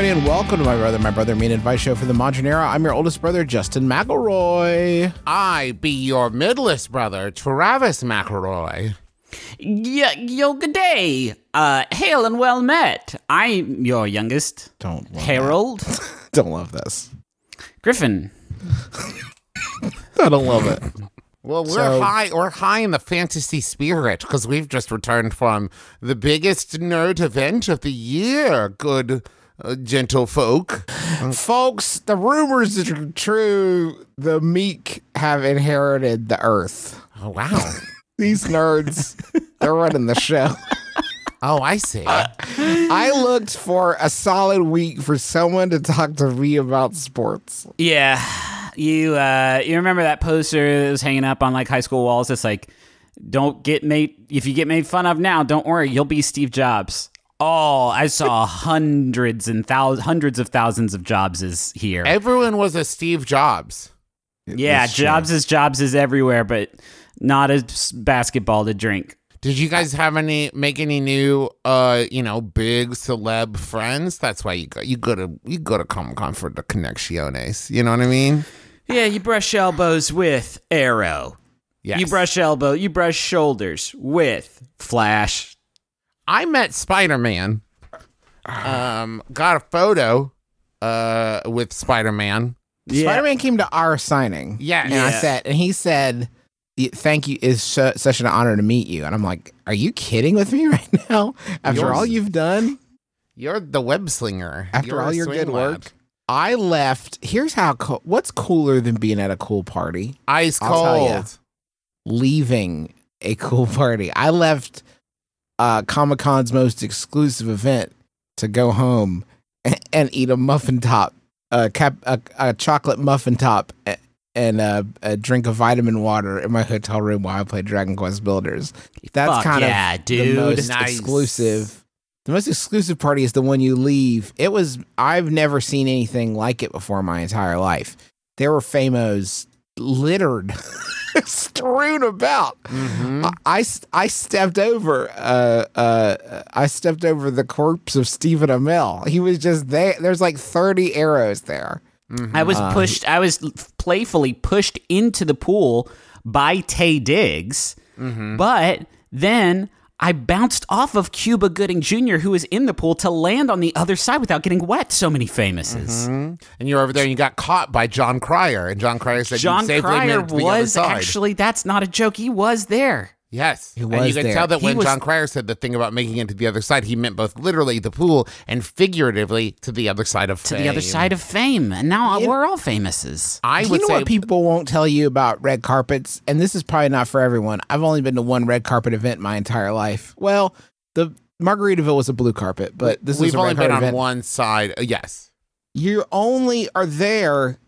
everybody, and welcome to my brother, my brother, mean advice show for the modern era. I'm your oldest brother, Justin McElroy. I be your middlest brother, Travis McElroy. Yeah, yo, good day. Uh, hail and well met. I'm your youngest, Don't love Harold Don't love this. Griffin. I don't love it. Well, we're So- high. We're high in the fantasy spirit because we've just returned from the biggest nerd event of the year. Good, uh, gentle folk. Folks, the rumors are true. The meek have inherited the earth. Oh wow. These nerds, they're running the show. oh, I see. I looked for a solid week for someone to talk to me about sports. Yeah, you uh, you remember that poster that was hanging up on like high school walls? It's like, don't get made. If you get made fun of now, don't worry, you'll be Steve Jobs. Oh, I saw hundreds and thousands, hundreds of thousands of Jobses here. Everyone was a Steve Jobs. yeah, It's true. Jobs is Jobs is everywhere, but not a basketball to drink. Did you guys have any make any new uh you know big celeb friends? That's why you go you go to you go to Comic Con for the connectiones. You know what I mean? Yeah, you brush elbows with Arrow. Yes. You brush elbow, you brush shoulders with Flash. I met Spider Man. Um, got a photo uh with Spider Man. Spider Man came to our signing. Yeah. And I said, and he said, Thank you. It's su- such an honor to meet you. And I'm like, Are you kidding with me right now? After Yours- all you've done, You're the web slinger. after You're all your good lad. work, I left. Here's how co- what's cooler than being at a cool party? Ice I'll tell ya. cold. Leaving a cool party. I left uh, Comic Con's most exclusive event to go home and, and eat a muffin top, a, cap, a, a chocolate muffin top, and a, a drink of vitamin water in my hotel room while I play Dragon Quest Builders. That's Fuck kind yeah, of dude. the most Nice. exclusive. The most exclusive party is the one you leave. It was I've never seen anything like it before in my entire life. There were famos littered, strewn about. Mhm. I, I s- I stepped over uh uh I stepped over the corpse of Stephen Amell. He was just there. There's like 30 arrows there. I was Uh, pushed. I was playfully pushed into the pool by Taye Diggs, Mm-hmm. but then I bounced off of Cuba Gooding Jr., who was in the pool, to land on the other side without getting wet. So many famouses. Mhm. And you're over there and you got caught by Jon Cryer. And Jon Cryer said John you safely Cryer made it to the other was actually. That's not a joke. He was there. Yes. He and was you can there. tell that He when was- Jon Cryer said the thing about making it to the other side, he meant both literally the pool and figuratively to the other side of To the other side of fame, and now You- we're all famouses. I would you know say what people won't tell you about red carpets, and this is probably not for everyone. I've only been to one red carpet event my entire life. Well, the Margaritaville was a blue carpet, but this we've is only been on event. one side. Uh, yes. you only are there.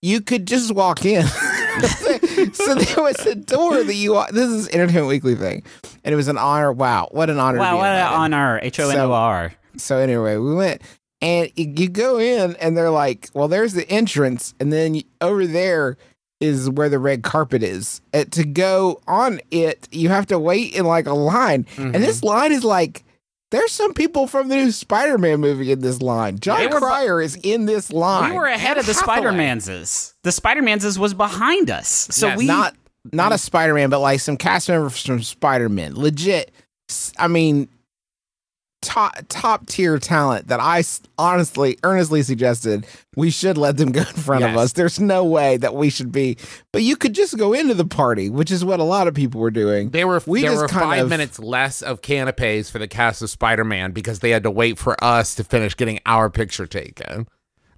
You could just walk in. so there was a door that you. This is Entertainment Weekly thing, and it was an honor. Wow, what an honor! to Wow, be what an honor! H O N O R. So anyway, we went, and you go in, and they're like, "Well, there's the entrance, and then over there is where the red carpet is. And to go on it, you have to wait in like a line, and mm-hmm. this line is like." There's some people from the new Spider-Man movie in this line. John were Cryer is in this line. We were ahead of the Spider Manses. The Spider Manses was behind us, so we not not a Spider Man, but like some cast members from Spider Man. Legit. I mean, top top tier talent that I honestly, earnestly suggested we should let them go in front of us. There's no way that we should be, but you could just go into the party, which is what a lot of people were doing. They were We there were five of- minutes less of canapes for the cast of Spider Man because they had to wait for us to finish getting our picture taken.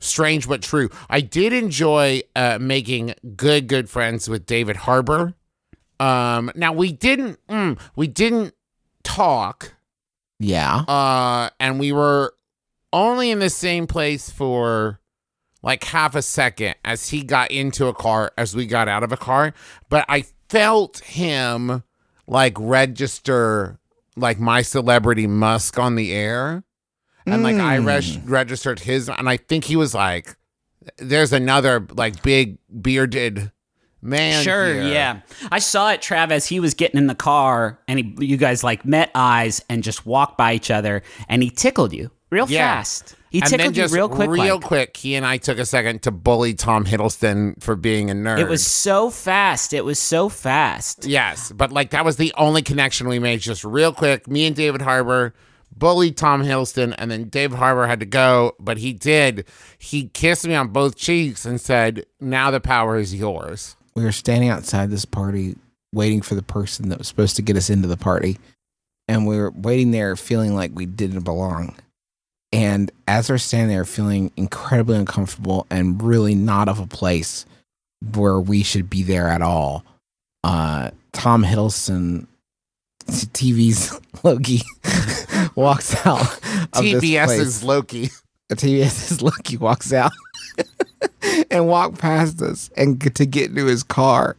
Strange but true. I did enjoy uh, making good good friends with David Harbour. Um, now we didn't mm, we didn't talk, Yeah. uh, and we were only in the same place for like half a second as he got into a car as we got out of a car. But i felt him like register like my celebrity musk on the air. And like i res- registered his and i think he was like there's another like big bearded man Sure, here." yeah. I saw it, Trav, as he was getting in the car, and he, you guys like met eyes and just walked by each other, and he tickled you real Yeah. fast. He and tickled you real quick. real like. quick he and i took a second to bully tom hiddleston for being a nerd It was so fast. It was so fast. Yes, but like that was the only connection we made. Just real quick, me and David Harbour bullied Tom Hiddleston, and then David Harbour had to go, but he did. He kissed me on both cheeks and said, "Now the power is yours." We were standing outside this party waiting for the person that was supposed to get us into the party and we were waiting there feeling like we didn't belong and as we're standing there feeling incredibly uncomfortable and really not of a place where we should be there at all uh tom hiddleston tv's loki walks out of this place. TBS's Loki. TBS's Lucky walks out and walked past us and get to get into his car.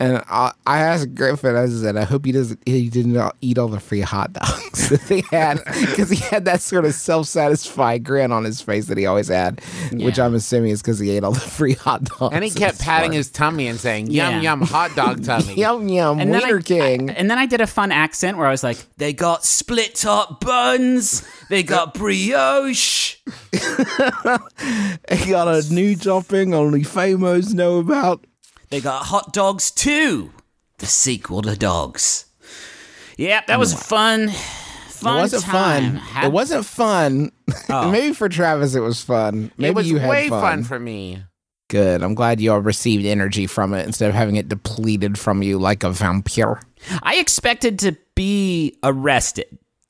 And I, I asked Griffin, I said, I hope he doesn't, he didn't eat all the free hot dogs that they had because he had that sort of self satisfied grin on his face that he always had, which I'm assuming is because he ate all the free hot dogs. And he kept patting car. his tummy and saying, "Yum Yeah. yum, hot dog tummy." yum yum And Wiener I, King. I- and then I did a fun accent where I was like, they got split top buns, they got brioche. he got a new topping only Famos know about. They got hot dogs too. The sequel to Dogs. Yep, that was fun. Fun it wasn't time. fun. Had- It wasn't fun. Oh. Maybe for Travis it was fun. Maybe it was you had way fun. fun for me. Good. I'm glad you all received energy from it instead of having it depleted from you like a vampire. I expected to be arrested.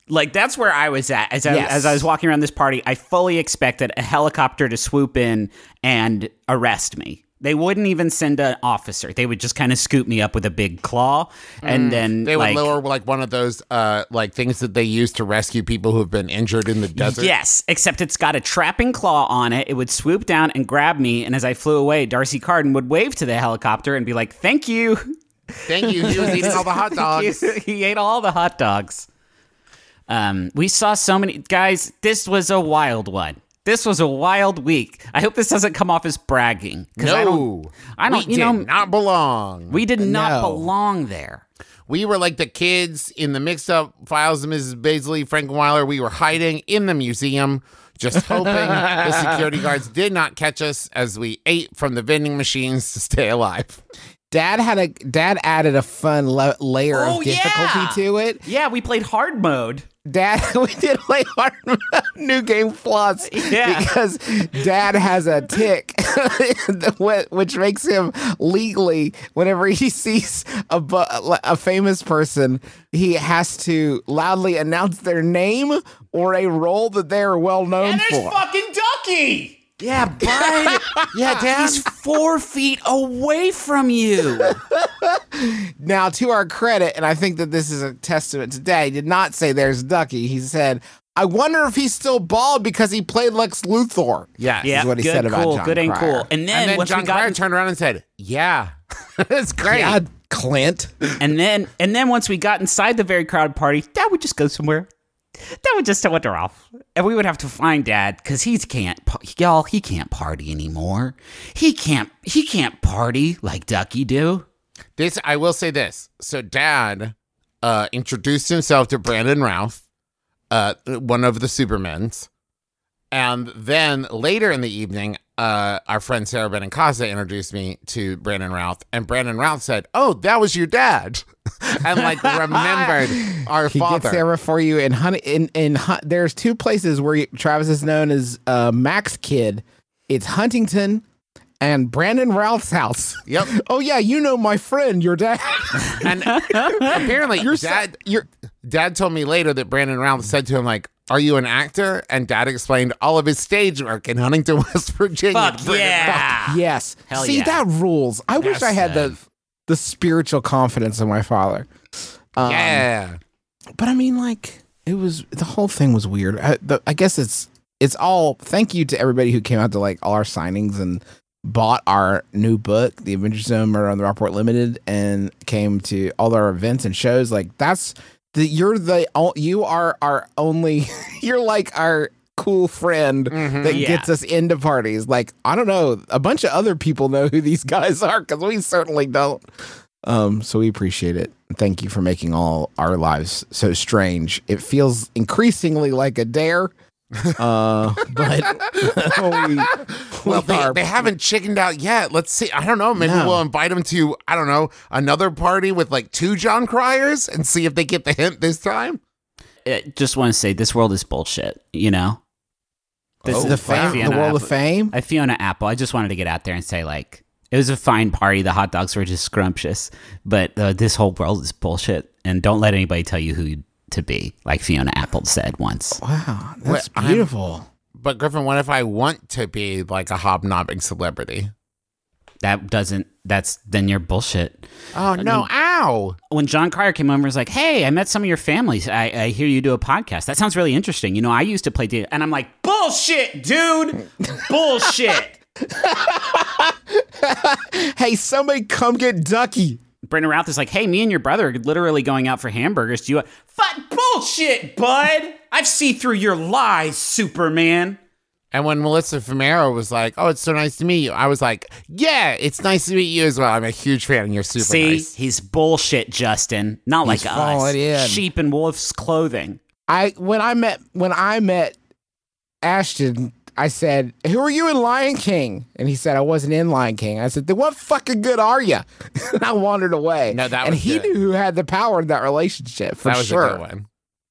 Like that's where I was at as I, Yes. as I was walking around this party. I fully expected a helicopter to swoop in and arrest me. They wouldn't even send an officer. They would just kind of scoop me up with a big claw, and then Mm. They would lower like one of those uh like things that they use to rescue people who have been injured in the desert. Yes, except it's got a trapping claw on it. It would swoop down and grab me, and as I flew away, D'Arcy Carden would wave to the helicopter and be like, "Thank you." Thank you. He was eating all the hot dogs. he ate all the hot dogs. Um, we saw so many guys. This was a wild one. This was a wild week. I hope this doesn't come off as bragging. 'cause I don't, No, I don't. we you did know, not belong. we did not No. belong there. We were like the kids in the mixed up files of Mrs. Baisley Frankenweiler. We were hiding in the museum, just hoping the security guards did not catch us as we ate from the vending machines to stay alive. Dad had a dad added a fun la- layer Oh, of difficulty yeah. to it. Yeah, we played hard mode. Dad, we did play hard mode, new game plus Yeah. because Dad has a tick, which makes him legally whenever he sees a bu- a famous person, he has to loudly announce their name or a role that they are well known for. And it's fucking Ducky. Yeah, but Yeah, Dad. he's four feet away from you. Now, to our credit, and I think that this is a testament to Dad, he did not say there's Ducky. He said, I wonder if he's still bald because he played Lex Luthor. Yeah, Yeah, what he good, said about cool, John good and Cryer. cool. And then, And then Jon Cryer in- turned around and said, "Yeah, it's great." Yeah, Clint. And then and then once we got inside the very crowded party, Dad would just go somewhere. Dad would just wander off, and we would have to find Dad because he can't, y'all. He can't party anymore. He can't. He can't party like Ducky do. This I will say this. So Dad uh, introduced himself to Brandon Routh, uh, one of the Supermans, and then later in the evening, uh, our friend Sara Benincasa introduced me to Brandon Routh, and Brandon Routh said, "Oh, that was your dad," and like remembered our He father. gets there for you in honey. In in there's two places where you, Travis is known as uh, Max Kid. It's Huntington and Brandon Routh's house. Yep. Oh yeah, you know my friend, your dad. And apparently, You're so- dad, you're dad told me later that Brandon Routh said to him, like, "Are you an actor?" And dad explained all of his stage work in Huntington, West Virginia. Fuck Brandon yeah. yes. Hell See yeah. that rules. I wish I had the the spiritual confidence of my father. Um, yeah. but I mean, like, it was the whole thing was weird. I, the, I guess it's it's all. Thank you to everybody who came out to like all our signings and bought our new book, The Adventure Zone Murder on the Rockport Limited, and came to all our events and shows. Like, that's the you're the you are our only. you're like our cool friend that Yeah. gets us into parties. Like, I don't know, a bunch of other people know who these guys are because we certainly don't. Um, so we appreciate it. Thank you for making all our lives so strange. It feels increasingly like a dare. Uh, but we, Well, we they, are- they haven't chickened out yet. Let's see. I don't know. Maybe No. we'll invite them to, I don't know, another party with like two Jon Cryers and see if they get the hint this time. I just want to say this world is bullshit. You know. This Oh, is the fame, Fiona the world of fame. I Fiona Apple. I just wanted to get out there and say like it was a fine party. The hot dogs were just scrumptious, but uh, this whole world is bullshit. And don't let anybody tell you who to be, like Fiona Apple said once. Wow, that's What, I'm- beautiful. But Griffin, what if I want to be like a hobnobbing celebrity? That doesn't. That's then you're bullshit. Oh no! Ow! when Jon Cryer came over and was like, "Hey, I met some of your families. I, I hear you do a podcast. That sounds really interesting. You know, I used to play, D-. and I'm like, bullshit, dude, bullshit." Hey, somebody come get Ducky. Brandon Routh is like, "Hey, me and your brother are literally going out for hamburgers. Do you?" Fuck bullshit, bud. I've see through your lies, Superman. And when Melissa Fumero was like, "Oh, it's so nice to meet you," I was like, "Yeah, it's nice to meet you as well. I'm a huge fan, and you're super See, nice." he's bullshit, Justin. Not like us. in. Sheep in wolf's clothing. I when I met when I met Ashton, I said, "Who are you in Lion King?" And he said, "I wasn't in Lion King." I said, "Then what fucking good are you?" and I wandered away. No, that and he good. knew who had the power in that relationship for that was sure. a good one.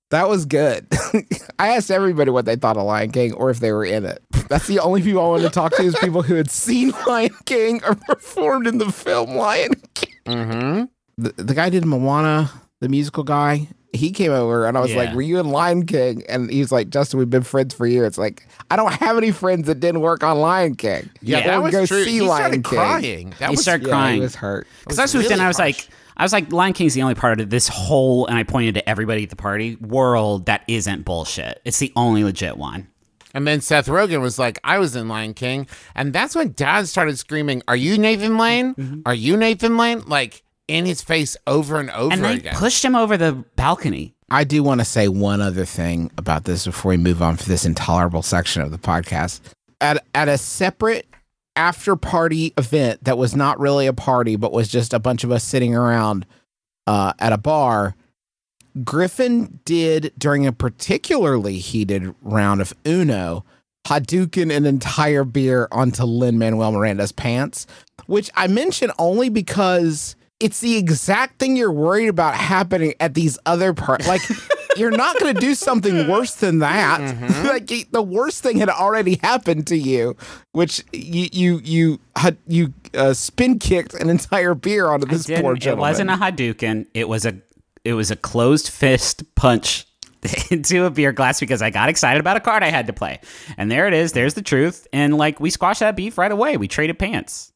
That was good. I asked everybody what they thought of Lion King or if they were in it. That's the only people I wanted to talk to is people who had seen Lion King or performed in the film Lion King. Mm-hmm. The, the guy did Moana, the musical guy. He came over and I was Yeah. like, "Were you in Lion King?" And he's like, "Justin, we've been friends for years." It's like I don't have any friends that didn't work on Lion King. Yeah, Yeah. that was go true. see he Lion started King. crying. That He was started Yeah, crying. he was hurt. Because that's what really then I was like, I was like, Lion King's the only part of this whole, and I pointed to everybody at the party world that isn't bullshit. It's the only legit one. And then Seth Rogen was like, I was in Lion King. And that's when dad started screaming, Are you Nathan Lane? Mm-hmm. Are you Nathan Lane? Like in his face over and over And they again. pushed him over the balcony. I do want to say one other thing about this before we move on for this intolerable section of the podcast. At at a separate after party event that was not really a party but was just a bunch of us sitting around uh, at a bar, Griffin did during a particularly heated round of Uno Hadouken an entire beer onto Lin Manuel Miranda's pants, which I mention only because it's the exact thing you're worried about happening at these other parts. Like, you're not going to do something worse than that. like, the worst thing had already happened to you, which you you you had you uh, spin kicked an entire beer onto this poor it wasn't a Hadouken. It was a it was a closed fist punch into a beer glass because I got excited about a card I had to play. And there it is. There's the truth. And like we squashed that beef right away. We traded pants.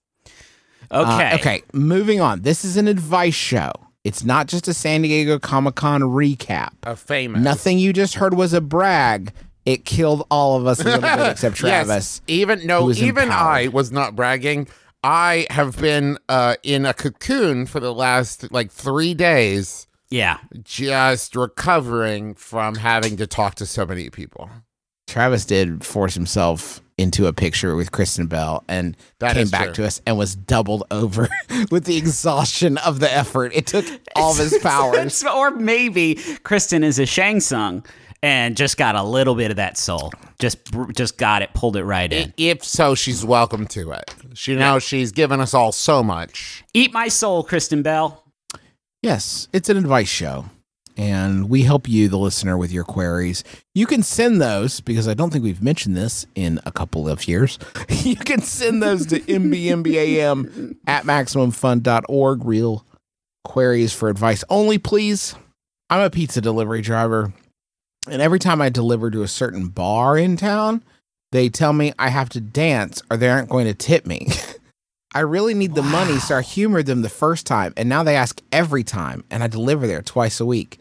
Okay. Uh, okay, moving on. This is an advice show. It's not just a San Diego Comic Con recap. a famous. Nothing you just heard was a brag. It killed all of us a little bit except Travis. Yes, even no, even empowered. I was not bragging. I have been uh, in a cocoon for the last like three days, Yeah. just recovering from having to talk to so many people. Travis did force himself into a picture with Kristen Bell and That came back true. to us and was doubled over with the exhaustion of the effort. It took all of his powers. or maybe Kristen is a Shang Tsung and just got a little bit of that soul. Just just got it, pulled it right in. If so, she's welcome to it. She knows she's given us all so much. Eat my soul, Kristen Bell. Yes, it's an advice show. And we help you, the listener, with your queries. You can send those, because I don't think we've mentioned this in a couple of years. you can send those to mbmbam at MaximumFun.org. Real queries for advice only, please. I'm a pizza delivery driver. And every time I deliver to a certain bar in town, they tell me I have to dance or they aren't going to tip me. I really need the money, so I humored them the first time, and now they ask every time, and I deliver there twice a week.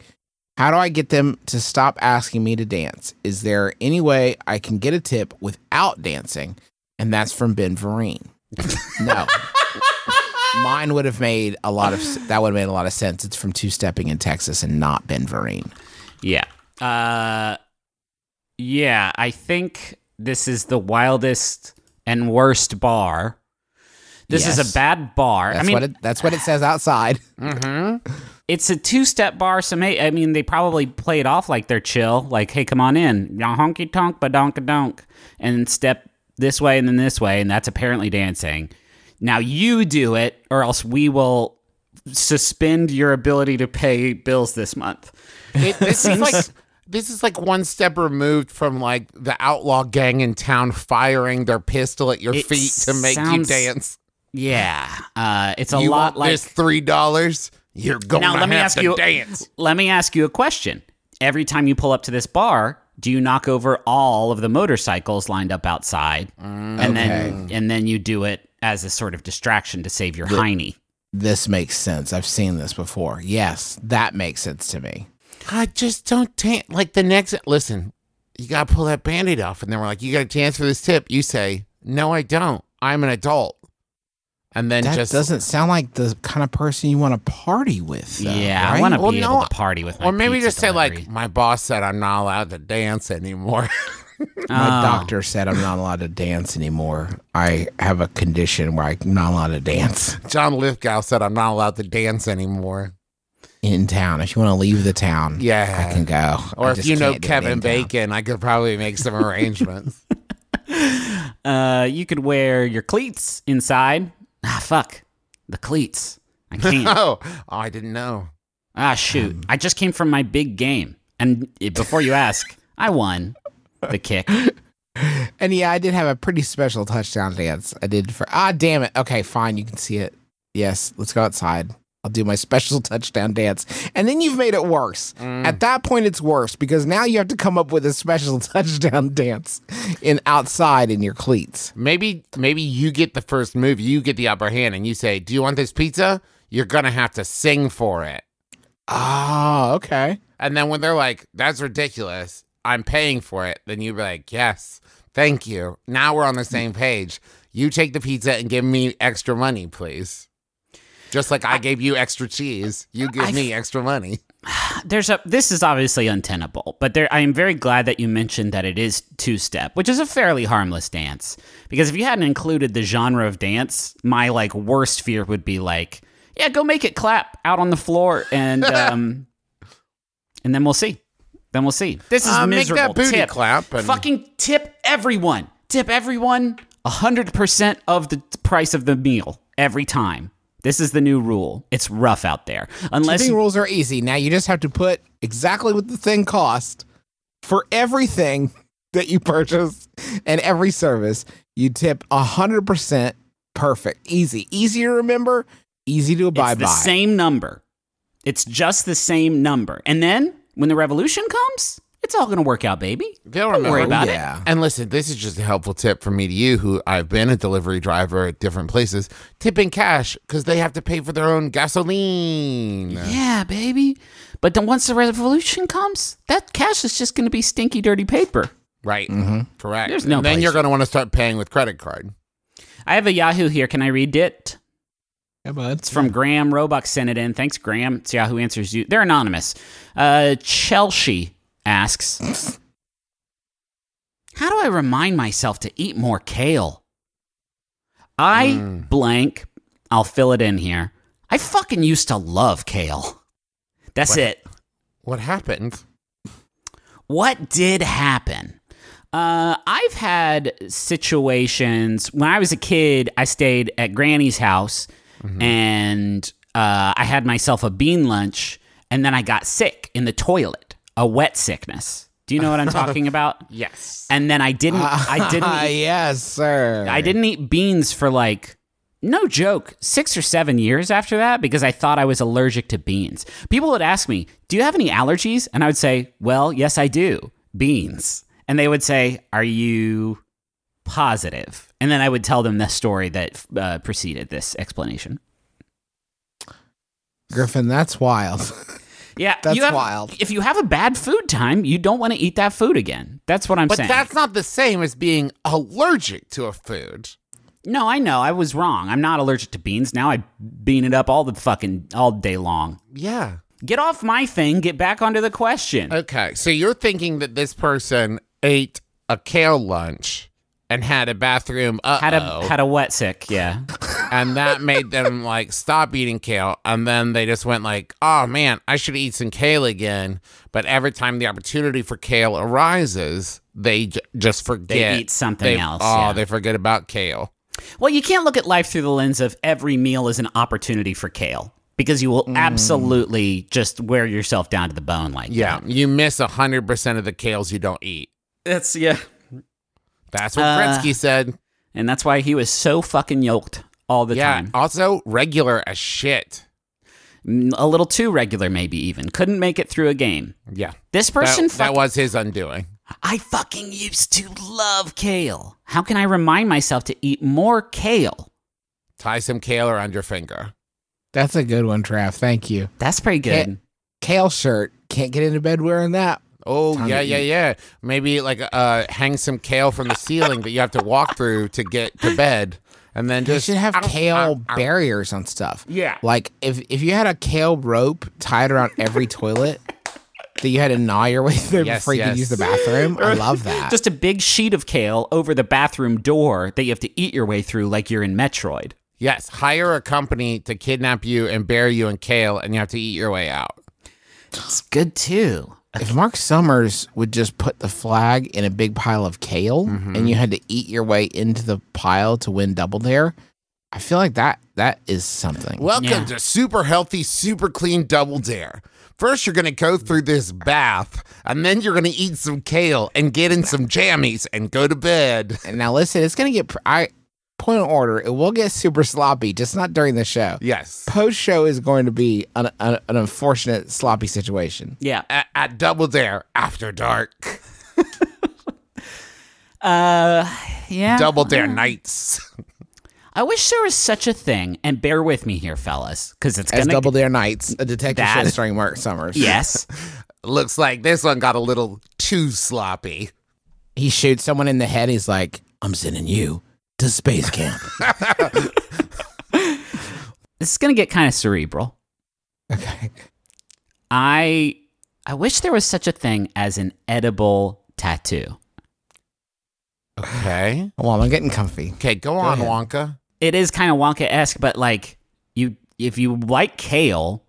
How do I get them to stop asking me to dance? Is there any way I can get a tip without dancing? And that's from Ben Vereen. no. Mine would have made a lot of that would have made a lot of sense. It's from two stepping in Texas and not Ben Vereen. Yeah. Uh yeah, I think this is the wildest and worst bar. This is a bad bar. That's I mean, what it that's what it says outside. Mm-hmm. it's a two-step bar, so may, I mean, they probably play it off like they're chill, like, "Hey, come on in, ya honky tonk, ba donk donk," and step this way and then this way, and that's apparently dancing. Now you do it, or else we will suspend your ability to pay bills this month. It, this is like this is like one step removed from like the outlaw gang in town firing their pistol at your It feet to make you dance. Yeah, uh, it's a you lot want like this three dollars? You're going now to let me have ask to you dance. let me ask you a question every time you pull up to this bar do you knock over all of the motorcycles lined up outside and then and then you do it as a sort of distraction to save your hiney This makes sense. I've seen this before. Yes, that makes sense to me. I just don't dance. Like the next, listen, you got to pull that band aid off. And then we're like, you got a chance for this tip. You say, no, I don't. I'm an adult. And then That just, doesn't sound like the kind of person you want to party with. though, yeah i want to Well, be no, able to party with my or maybe pizza just say, like, my boss said I'm not allowed to dance anymore. My Oh. doctor said I'm not allowed to dance anymore. I have a condition where I'm not allowed to dance John Lithgow said I'm not allowed to dance anymore. in town. If you want to leave the town, Yeah. I can go. Or I if you know can't do it Kevin in town. Bacon, I could probably make some arrangements. uh you could wear your cleats inside ah fuck the cleats i can't oh, I didn't know. ah shoot i just came from my big game and before you ask i won the kick And yeah, I did have a pretty special touchdown dance. I did for ah damn it. Okay, fine, you can see it. Yes, let's go outside. I'll do my special touchdown dance. And then you've made it worse. Mm. At that point it's worse because now you have to come up with a special touchdown dance in outside in your cleats. Maybe maybe you get the first move, you get the upper hand, and you say, "Do you want this pizza?" You're gonna have to sing for it. Oh, okay. And then when they're like, "That's ridiculous," I'm paying for it. Then you be like, "Yes, thank you." Now we're on the same page. You take the pizza and give me extra money, please. Just like I gave you extra cheese, you give I me extra money. there's a this is obviously untenable but there i am very glad that you mentioned that it is two step which is a fairly harmless dance. Because if you hadn't included the genre of dance my like worst fear would be like yeah go make it clap out on the floor and um and then we'll see. Then we'll see. This is Uh, make miserable. that booty tip. clap and- fucking tip everyone. Tip everyone 100% of the price of the meal every time this is the new rule it's rough out there unless Tipping rules are easy. Now you just have to put exactly what the thing cost for everything that you purchase and every service. You tip hundred percent perfect. Easy. Easy to remember, easy to abide by. the same number. It's just the same number. And then when the revolution comes, it's all going to work out, baby. They'll Don't worry remember. about yeah. it. And listen, this is just a helpful tip from me to you, who I've been a delivery driver at different places. Tipping cash because they have to pay for their own gasoline. Yeah, baby. But then once the revolution comes, that cash is just going to be stinky, dirty paper. Right. Correct. There's no And then place- you're going to want to start paying with credit card. I have a Yahoo here. Can I read it? Yeah, bud. It's from Graham. Roebuck sent it in. Thanks, Graham. It's Yahoo Answers You. They're anonymous. Uh, Chelsea asks, "How do I remind myself to eat more kale?" I blank. I'll fill it in here. I fucking used to love kale. That's What? it. What happened? what did happen? Uh, I've had situations when I was a kid. I stayed at Granny's house, and uh, I had myself a bean lunch, and then I got sick in the toilet, a wet sickness. Do you know what I'm talking about? Yes. And then I didn't. I didn't. Eat- yes, sir. I didn't eat beans for like no joke, six or seven years after that because I thought I was allergic to beans. People would ask me, Do you have any allergies? And I would say, Well, yes, I do. Beans. And they would say, Are you positive? And then I would tell them the story that uh, preceded this explanation. Griffin, that's wild. Yeah, That's you have- wild. If you have a bad food time, you don't want to eat that food again. That's what I'm But saying. But that's not the same as being allergic to a food. no, I know I was wrong. I'm not allergic to beans. Now I bean it up all the fucking all day long. Yeah. Get off my thing. Get back onto the question. Okay. So you're thinking that this person ate a kale lunch and had a bathroom uh had a had a wet sick. Yeah. and that made them like stop eating kale. And then they just went like oh man i should eat some kale again. But every time the opportunity for kale arises they j- just forget. They eat something They- else, oh yeah. they forget about kale. Well, you can't look at life through the lens of every meal is an opportunity for kale because you will absolutely just wear yourself down to the bone like yeah that. you miss 100% of the kales you don't eat. That's yeah. that's what Uh, Gretzky said. And that's why he was so fucking yoked all the yeah time. also regular as shit Mm, A little too regular maybe even. Couldn't make it through a game. yeah This that, person that fuck- was his undoing I fucking used to love kale. How can I remind myself to eat more kale? tie some kale around your finger That's a good one, Trav. Thank you. That's pretty good. Can't- Kale shirt. Can't get into bed wearing that. Oh Time yeah, yeah, eat. yeah. Maybe like uh, hang some kale from the ceiling that you have to walk through to get to bed, and then You just should have Ow, kale ow, ow. barriers on stuff. Yeah. Like if if you had a kale rope tied around every toilet that you had to gnaw your way through Yes, before you yes. could use the bathroom, I love that. Just a big sheet of kale over the bathroom door that you have to eat your way through like you're in Metroid. Yes, hire a company to kidnap you and bury you in kale, and you have to eat your way out. It's good too. If Mark Summers would just put the flag in a big pile of kale Mm-hmm. and you had to eat your way into the pile to win double dare, I feel like that that is something. Welcome Yeah. to super healthy, super clean double dare. First, you're gonna go through this bath, and then you're gonna eat some kale and get in some jammies and go to bed. And now listen, it's gonna get pr- I point of order. It will get super sloppy, just not during the show. Yes, Post show is going to be an, an, an unfortunate sloppy situation. Yeah. at, at double dare after dark, Uh yeah. double dare nights. I wish there was such a thing, and bear with me here, fellas, because it's As gonna Double Dare Nights, a detective That- show starring Mark Summers. Yes. Looks like this one got a little too sloppy. he shoots someone in the head. He's like, "I'm sending you to space camp." this is gonna get kind of cerebral. okay. I I wish there was such a thing as an edible tattoo. Okay. Well, I'm getting comfy. Okay, go on, ahead. Wonka. It is kind of Wonka esque, but like you, if you like kale,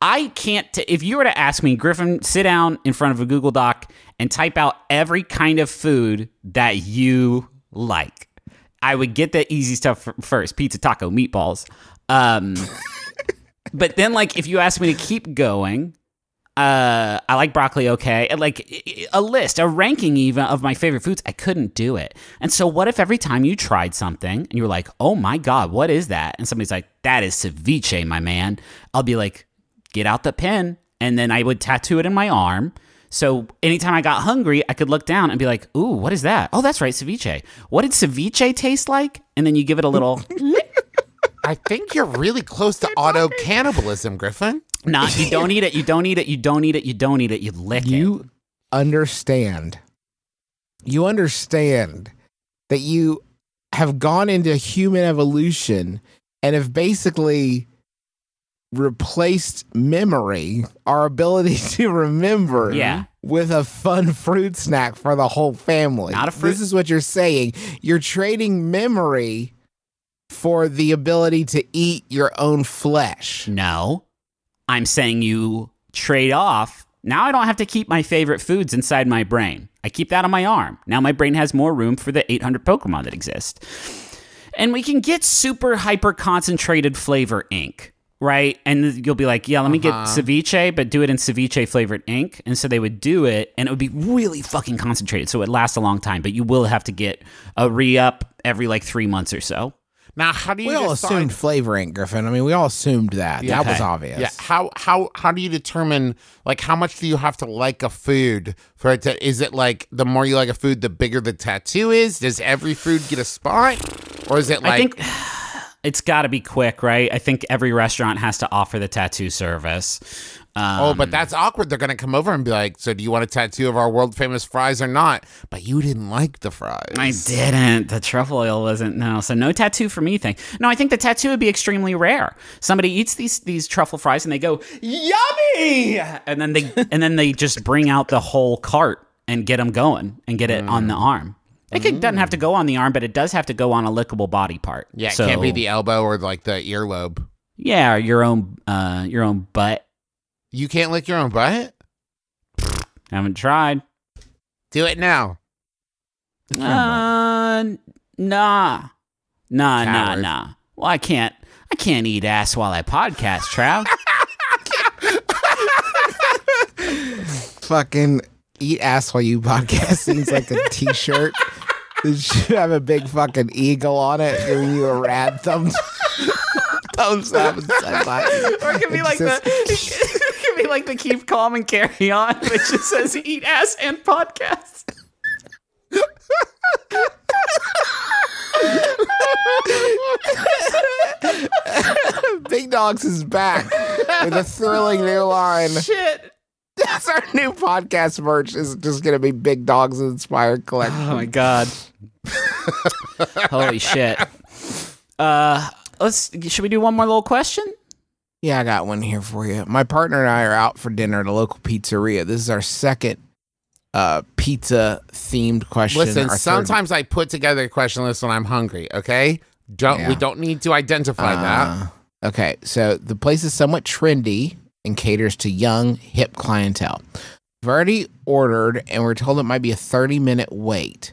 I can't. T- if you were to ask me, Griffin, sit down in front of a Google Doc and type out every kind of food that you like, I would get the easy stuff first: pizza, taco, meatballs. Um, but then, like, if you ask me to keep going, uh, I like broccoli. Okay, like a list, a ranking even of my favorite foods. I couldn't do it. And so, what if every time you tried something and you were like, "Oh my god, what is that?" and somebody's like, "That is ceviche, my man," I'll be like, "Get out the pen," and then I would tattoo it in my arm. So anytime I got hungry, I could look down and be like, "Ooh, what is that?" Oh, that's right, ceviche. What did ceviche taste like? And then you give it a little. I think you're really close to auto cannibalism, Griffin. Nah, you don't eat it. You don't eat it. You don't eat it. You don't eat it. You lick it. You understand. You understand that you have gone into human evolution and have basically replaced memory, our ability to remember, Yeah. with a fun fruit snack for the whole family. Not a fruit- This is what you're saying. You're trading memory for the ability to eat your own flesh. No, I'm saying you trade off Now I don't have to keep my favorite foods inside my brain. I keep that on my arm. Now my brain has more room for the 800 Pokemon that exist. And we can get super hyper concentrated flavor ink, right? And you'll be like, yeah, let me get uh-huh. ceviche, but do it in ceviche flavored ink. And so they would do it, and it would be really fucking concentrated. So it lasts a long time, but you will have to get a re up every like three months or so. Now, how do you We all decide? assumed flavoring, Griffin. I mean, we all assumed that. Yeah. that was obvious. Yeah, how how how do you determine like how much do you have to like a food for it to? Is it like the more you like a food, the bigger the tattoo is? Does every food get a spot, or is it like? I think it's got to be quick, right? I think every restaurant has to offer the tattoo service. Um, Oh, but that's awkward. They're gonna come over and be like, "So, do you want a tattoo of our world famous fries or not?" But you didn't like the fries. I didn't. The truffle oil wasn't no. So no tattoo for me thing. No, I think the tattoo would be extremely rare. Somebody eats these these truffle fries and they go yummy, and then they and then they just bring out the whole cart and get them going and get it on the arm. It could, doesn't have to go on the arm, but it does have to go on a lickable body part. Yeah, it can't be the elbow or like the earlobe. yeah, or your own uh your own butt. You can't lick your own butt. Haven't tried. Do it now. Uh, nah, nah, nah, Coward. nah. Well, I can't. I can't eat ass while I podcast, Trav. Fucking eat ass while you podcast seems like a t-shirt. It should have a big fucking eagle on it giving you a rad thumbs thumbs up and sunglasses. or it could be It like says- the. It could be like the keep calm and carry on, which just says eat ass and podcast. Big Dogs is back with a thrilling new line. Shit. That's our new podcast merch. Is just gonna be Big Dogs Inspired Collection. Oh my god. Holy shit. Uh, let's. Should we do one more little question? Yeah, I got one here for you. My partner and I are out for dinner at a local pizzeria. This is our second uh, pizza themed question. Listen, Our third- sometimes I put together a question list when I'm hungry. Okay, don't we don't need to identify that. Uh, Okay, so the place is somewhat trendy and caters to young, hip clientele. We've already ordered, and we're told it might be a 30 minute wait.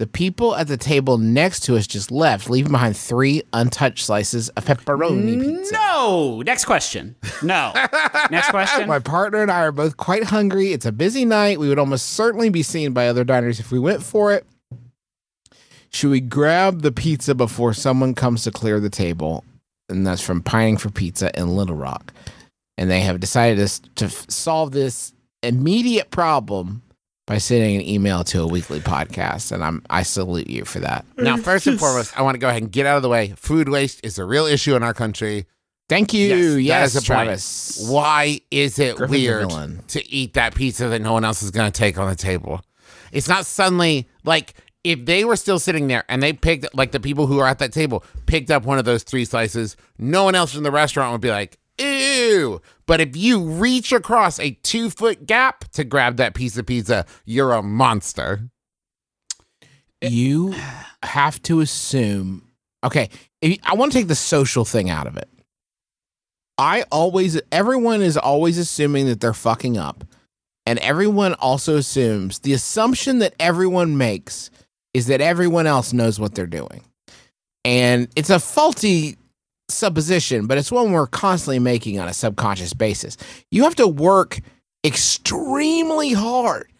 The people at the table next to us just left, leaving behind three untouched slices of pepperoni pizza. No. Next question. No. Next question. My partner and I are both quite hungry. It's a busy night. We would almost certainly be seen by other diners if we went for it. Should we grab the pizza before someone comes to clear the table? And that's from Pining for Pizza in Little Rock. And they have decided to, to solve this immediate problem by sending an email to a weekly podcast. And I'm I salute you for that. Mm. Now, first and foremost, I want to go ahead and get out of the way. Food waste is a real issue in our country. Thank you. Yes, Yes, is a point. Travis. Why is it Griffin's a weird to eat that pizza that no one else is going to take on the table? It's not suddenly like if they were still sitting there and they picked like the people who are at that table picked up one of those three slices, no one else in the restaurant would be like, ew. But if you reach across a two foot gap to grab that piece of pizza, you're a monster. Eh. you have to assume okay if, i want to take the social thing out of it i always everyone is always assuming that they're fucking up and everyone also assumes the assumption that everyone makes is that everyone else knows what they're doing and it's a faulty supposition but it's one we're constantly making on a subconscious basis you have to work extremely hard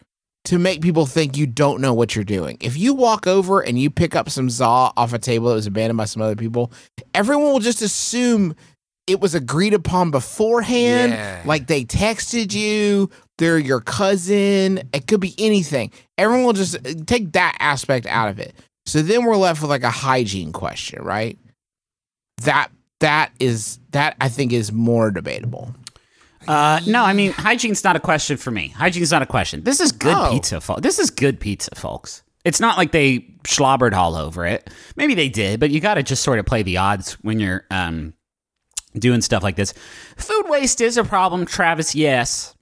to make people think you don't know what you're doing. If you walk over and you pick up some za off a table that was abandoned by some other people, everyone will just assume it was agreed upon beforehand. Yeah. Like they texted you, they're your cousin. It could be anything. Everyone will just uh, take that aspect out of it. So then we're left with like a hygiene question, right? That that is that I think is more debatable. Uh, no, I mean hygiene's not a question for me. Hygiene's not a question. This is good Oh. pizza, folks. This is good pizza, folks. It's not like they slobbered all over it. Maybe they did, but you got to just sort of play the odds when you're um, doing stuff like this. Food waste is a problem, Travis. Yes,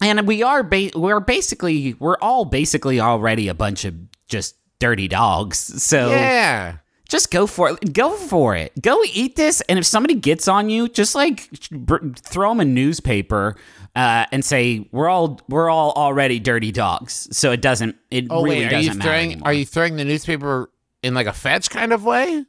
and we are ba- we're basically we're all basically already a bunch of just dirty dogs. So Yeah. Just go for it. Go for it. Go eat this. And if somebody gets on you, just like br- throw them a newspaper uh, and say we're all we're all already dirty dogs. So it doesn't. It Oh really wait, are doesn't you matter throwing anymore. are you throwing the newspaper in like a fetch kind of way?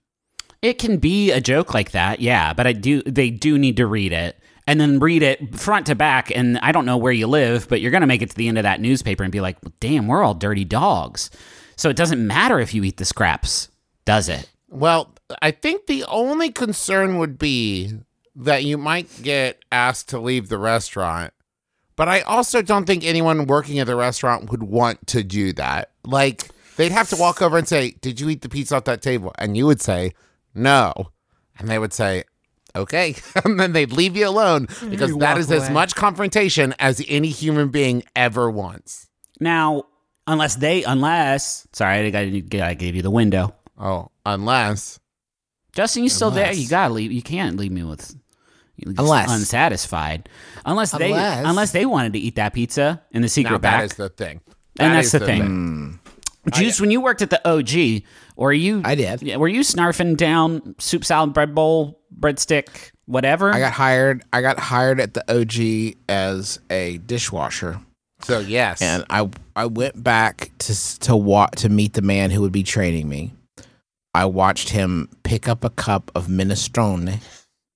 It can be a joke like that, yeah. But I do. They do need to read it. And then read it front to back. And I don't know where you live, but you're going to make it to the end of that newspaper and be like, well, damn, we're all dirty dogs. So it doesn't matter if you eat the scraps, does it? Well, I think the only concern would be that you might get asked to leave the restaurant. But I also don't think anyone working at the restaurant would want to do that. Like, they'd have to walk over and say, Did you eat the pizza off that table? And you would say, No. And they would say, Okay. and then they'd leave you alone because that is as much confrontation as any human being ever wants. Now, unless they, unless, sorry, I I gave you the window. Oh, unless. Justin, you still there? Unless- You gotta leave. You can't leave me with Unless. unsatisfied. Unless they, Unless- unless they wanted to eat that pizza in the secret Now, back. that is the thing. And That that's is the thing. Juice, oh, when you worked at the OG, were you? I did. Yeah, were you snarfing down soup, salad, bread bowl, breadstick, whatever? I got hired. I got hired at the OG as a dishwasher, So, yes. and I I went back to s- to wa- to meet the man who would be training me. I watched him pick up a cup of minestrone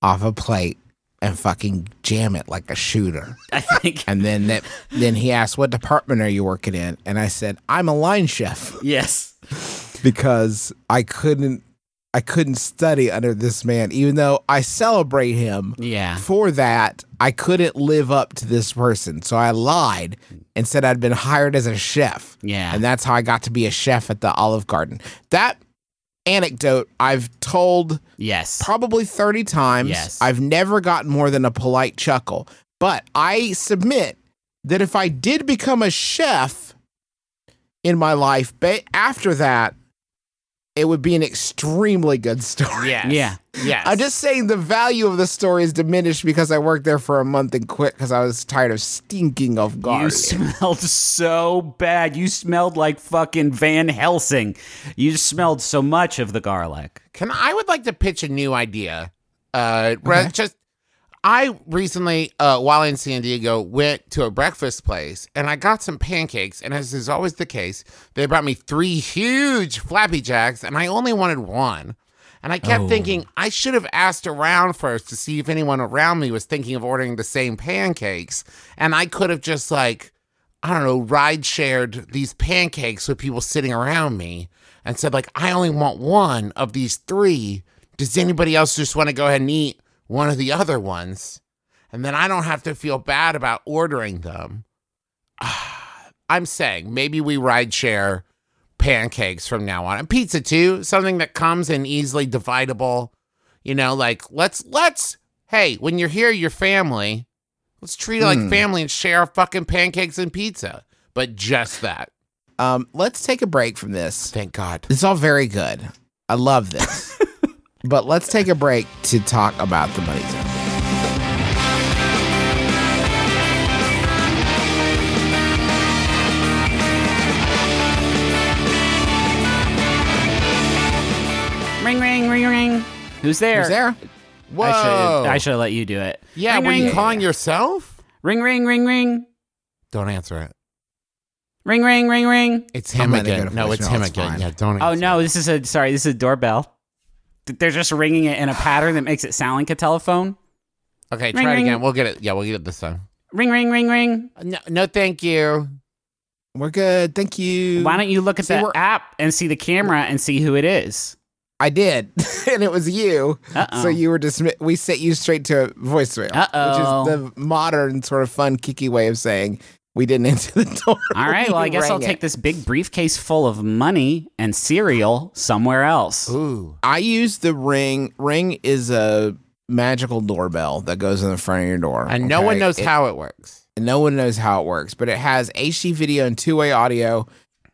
off a plate and fucking jam it like a shooter. I think. And then that, then he asked, "What department are you working in?" And I said, "I'm a line chef." yes. because I couldn't I couldn't study under this man even though I celebrate him Yeah. for that I couldn't live up to this person so I lied and said I'd been hired as a chef Yeah. and that's how I got to be a chef at the Olive Garden that anecdote I've told Yes. probably 30 times Yes. I've never gotten more than a polite chuckle but I submit that if I did become a chef in my life, but after that, it would be an extremely good story. Yes. Yeah. Yes. I'm just saying the value of the story is diminished because I worked there for a month and quit because I was tired of stinking of garlic. You smelled so bad. You smelled like fucking Van Helsing. You smelled so much of the garlic. Can I would like to pitch a new idea. Uh, re- just I recently, uh, while in San Diego, went to a breakfast place and I got some pancakes. And as is always the case, they brought me three huge Flappy Jacks, and I only wanted one. And I kept thinking I should have asked around first to see if anyone around me was thinking of ordering the same pancakes, and I could have just like I don't know, ride shared these pancakes with people sitting around me and said, like, I only want one of these three. Does anybody else just want to go ahead and eat one of the other ones? And then I don't have to feel bad about ordering them. I'm saying maybe we ride share pancakes from now on. And pizza too, something that comes in easily dividable. You know, like let's let's hey, when you're here, your family, let's treat it like family and share fucking pancakes and pizza. But just that. Um, let's take a break from this. Thank God. It's all very good. I love this. But let's take a break to talk about the money zone. Ring, ring, ring, ring. Who's there? Who's there? Whoa. I should I should have let you do it. yeah, ring, were ring, you calling yourself? ring, ring, ring, ring, Don't answer it. ring, ring, ring, ring. It's I'm him again. No, it's voicemail, him it's again. fine. Yeah, don't Oh answer no, this is a sorry. This is a doorbell. Th- They're just ringing it in a pattern that makes it sound like a telephone. Okay, Ring, try it again. We'll get it. Yeah, we'll get it this time. Ring, ring, ring, ring. No, no thank you. We're good. Thank you. Why don't you look at See, the app and see the camera and see who it is? I did, and it was you. Uh-oh. So you were dismi- We sent you straight to a voicemail, Uh-oh. which is the modern sort of fun, kicky way of saying we didn't answer the door. All right. Well, I guess I'll rang take this big briefcase full of money and cereal somewhere else. Ooh. I use the ring. Ring is a magical doorbell that goes in the front of your door, And no one knows It- how it works. no one knows how it works, but it has HD video and two way audio.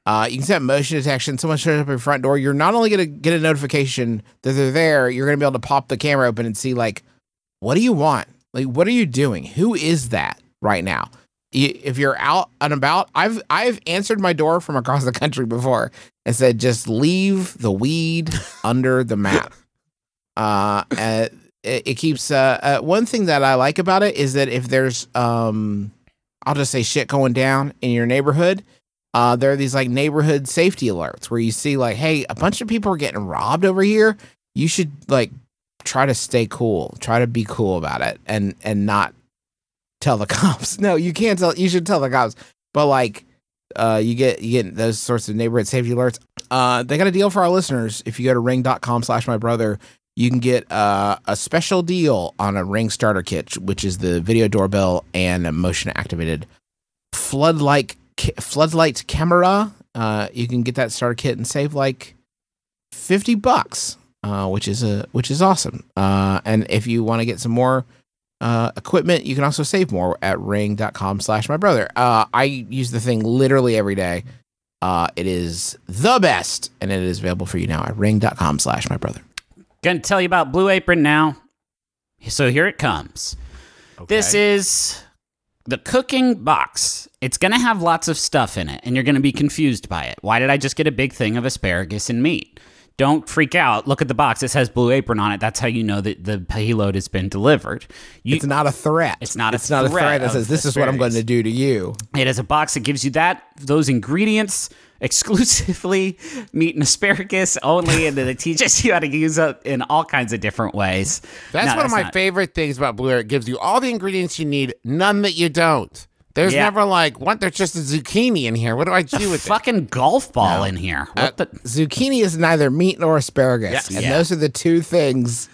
Uh, you can set motion detection. Someone shows up at your front door. You're not only going to get a notification that they're there, you're going to be able to pop the camera open and see, like, what do you want? Like, what are you doing? Who is that right now? If you're out and about, I've I've answered my door from across the country before, and said just leave the weed under the mat. Uh, uh it, it keeps uh, uh one thing that I like about it is that if there's um I'll just say shit going down in your neighborhood, uh there are these like neighborhood safety alerts where you see like hey, a bunch of people are getting robbed over here. You should like try to stay cool. Try to be cool about it and and not tell the cops. No, you can't tell you should tell the cops. But like uh you get you get those sorts of neighborhood safety alerts. Uh they got a deal for our listeners. If you go to ring.com slash my brother, you can get uh, a special deal on a ring starter kit, which is the video doorbell and a motion activated floodlight ca- floodlight camera. Uh, you can get that starter kit and save like fifty bucks, uh, which is a which is awesome. Uh, and if you want to get some more uh, equipment, you can also save more at ring.com slash my brother. Uh, I use the thing literally every day. Uh, it is the best, and it is available for you now at ring.com slash my brother. Gonna tell you about Blue Apron now. So here it comes. This is the cooking box. It's gonna have lots of stuff in it, and you're gonna be confused by it. Why did I just get a big thing of asparagus and meat? Don't freak out. Look at the box. It says Blue Apron on it. That's how you know that the payload has been delivered. You, it's not a threat. It's not a it's not a threat threat that says this is what I'm going to do to you. It is a box that gives you that those ingredients exclusively meat and asparagus only, and then it teaches you how to use it in all kinds of different ways. That's No, one of my not. favorite things about Blue Air. It gives you all the ingredients you need, none that you don't. There's Yeah. never like, what? There's just a zucchini in here. What do I do with it? Fucking golf ball in here. Uh, What the? Zucchini is neither meat nor asparagus, Yeah. and Yeah. those are the two things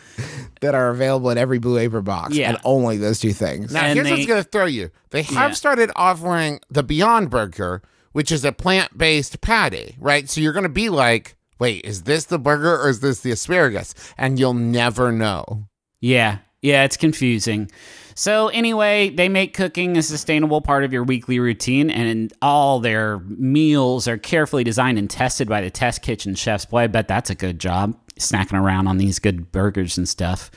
that are available in every Blue Apron box, Yeah. and only those two things. Now, And here's they- what's going to throw you. They have started offering the Beyond Burger, which is a plant based patty, right? So you're going to be like, wait, is this the burger or is this the asparagus? And you'll never know. Yeah, yeah, it's confusing. So anyway, they make cooking a sustainable part of your weekly routine, and all their meals are carefully designed and tested by the test kitchen chefs. Boy, I bet that's a good job snacking around on these good burgers and stuff.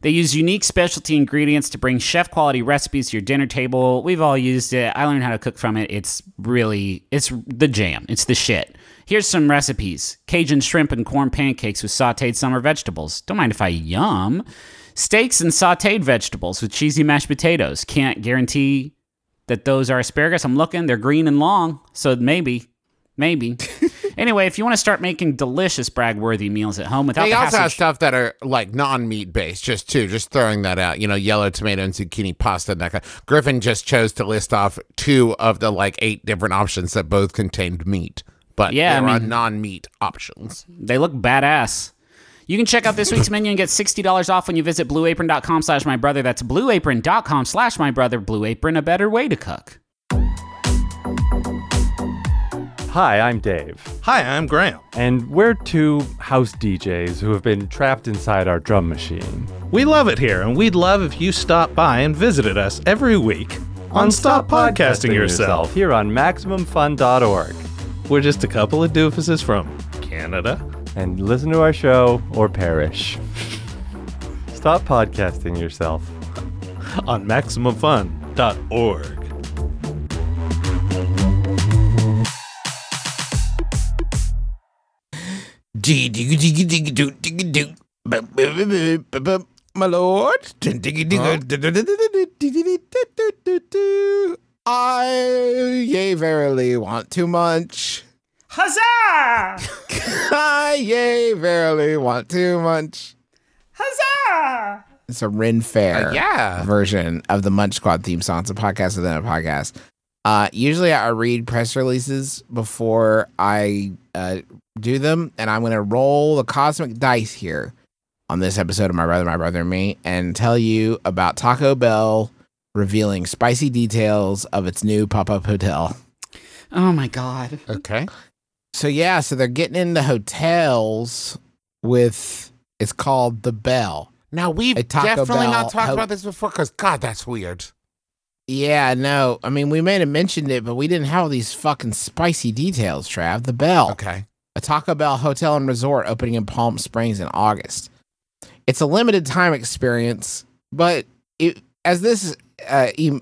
They use unique specialty ingredients to bring chef quality recipes to your dinner table. We've all used it. I learned how to cook from it. It's really it's the jam. It's the shit. Here's some recipes. Cajun shrimp and corn pancakes with sautéed summer vegetables. Don't mind if I yum. Steaks and sautéed vegetables with cheesy mashed potatoes. Can't guarantee that those are asparagus. I'm looking. They're green and long, so maybe. Maybe. anyway, if you want to start making delicious brag-worthy meals at home without They the also hassle have stuff that are like non meat based, just too. Just throwing that out. You know, yellow tomato and zucchini pasta and that kind. Griffin just chose to list off two of the like eight different options that both contained meat, but Yeah, I there are non meat options. They look badass. You can check out this week's menu and get $60 off when you visit blueapron.com slash my brother. That's blueapron.com slash my brother. Blue Apron, a better way to cook. Hi, I'm Dave, Hi, I'm Graham. and we're two house DJs who have been trapped inside our drum machine. We love it here, and we'd love if you stopped by and visited us every week on Stop Podcasting Yourself. here on MaximumFun.org. We're just a couple of doofuses from Canada. And listen to our show or perish. Stop podcasting yourself. on MaximumFun.org. My lord. Dee dee dee dee doo doo doo doo doo doo dee dee dee doo doo doo doo. I, yea, verily want too much. Huzzah! I, yay, verily want too much. Huzzah! It's a Ren Fair Uh, yeah. version of the Munch Squad theme song. It's a podcast within a podcast. Uh, usually I read press releases before I uh, do them, and I'm going to roll the cosmic dice here on this episode of My Brother, My Brother and Me and tell you about Taco Bell revealing spicy details of its new pop up hotel. Oh my god. Okay. So, yeah, so they're getting into hotels with it's called The Bell. Now we've definitely Bell not talked ho- about this before because God, that's weird. Yeah, no. I mean, we may have mentioned it, but we didn't have all these fucking spicy details, Trav. The Bell, Okay. a Taco Bell hotel and resort opening in Palm Springs in August. It's a limited time experience, but it, as this uh, e-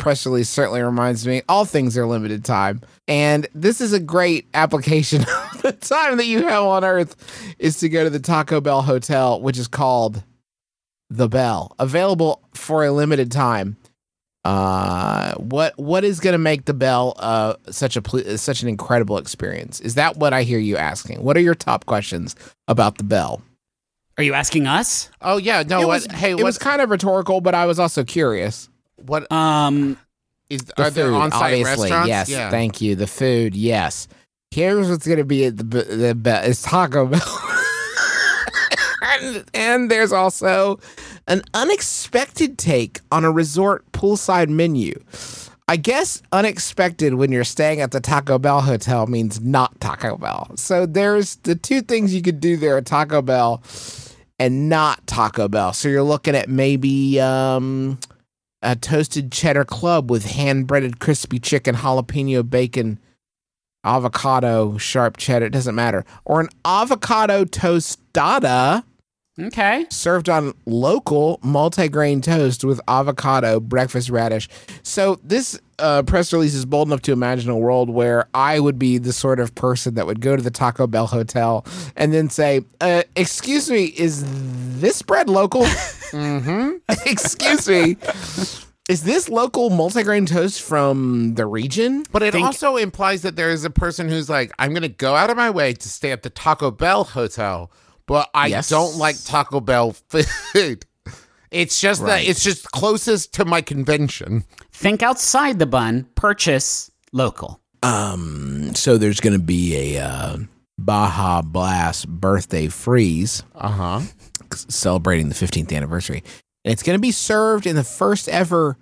press release certainly reminds me all things are limited time. And this is a great application of the time that you have on earth is to go to the Taco Bell hotel, which is called The Bell, available for a limited time. Uh, what what is going to make the Bell uh such a such an incredible experience? Is that what I hear you asking? What are your top questions about the Bell? Are you asking us? Oh yeah, no. it what? was, hey, it what? was kind of rhetorical, but I was also curious. What Um, is? The Are there food, on-site obviously, restaurants? yes. Yeah. Thank you. The food, yes. Here's what's going to be at the the Bell. It's Taco Bell, and, and there's also an unexpected take on a resort poolside menu. I guess unexpected when you're staying at the Taco Bell hotel means not Taco Bell. So there's the two things you could do there at Taco Bell and not Taco Bell. So you're looking at maybe um, a toasted cheddar club with hand breaded crispy chicken, jalapeno bacon, avocado, sharp cheddar. It doesn't matter. Or an avocado tostada okay. served on local multigrain toast with avocado, breakfast radish. So this uh, press release is bold enough to imagine a world where I would be the sort of person that would go to the Taco Bell hotel and then say, uh, "Excuse me, is this bread local? Mm-hmm. Excuse me." Is this local multigrain toast from the region? But it Think- also implies that there is a person who's like, I'm going to go out of my way to stay at the Taco Bell hotel, but I Yes. don't like Taco Bell food. It's just that it's just closest to my convention. Think outside the bun. Purchase local. Um, so there's going to be a uh, Baja Blast birthday freeze. Uh huh. celebrating the 15th anniversary. And it's going to be served in the first ever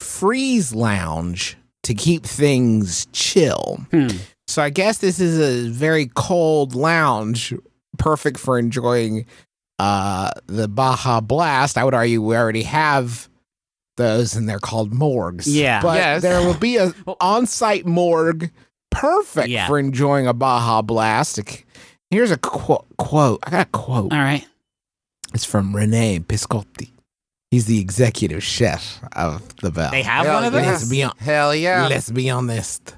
freeze lounge to keep things chill. Hmm. So I guess this is a very cold lounge, perfect for enjoying uh, the Baja Blast. I would argue we already have those, and they're called morgues. Yeah. but Yes. there will be a on-site morgue, perfect Yeah. for enjoying a Baja Blast. Here's a qu- quote. I got a quote. All right. It's from Rene Piscotti. He's the executive chef of the Bell. They have Hell one of those. yeah. Let's be, hon- Hell yeah. let's be honest.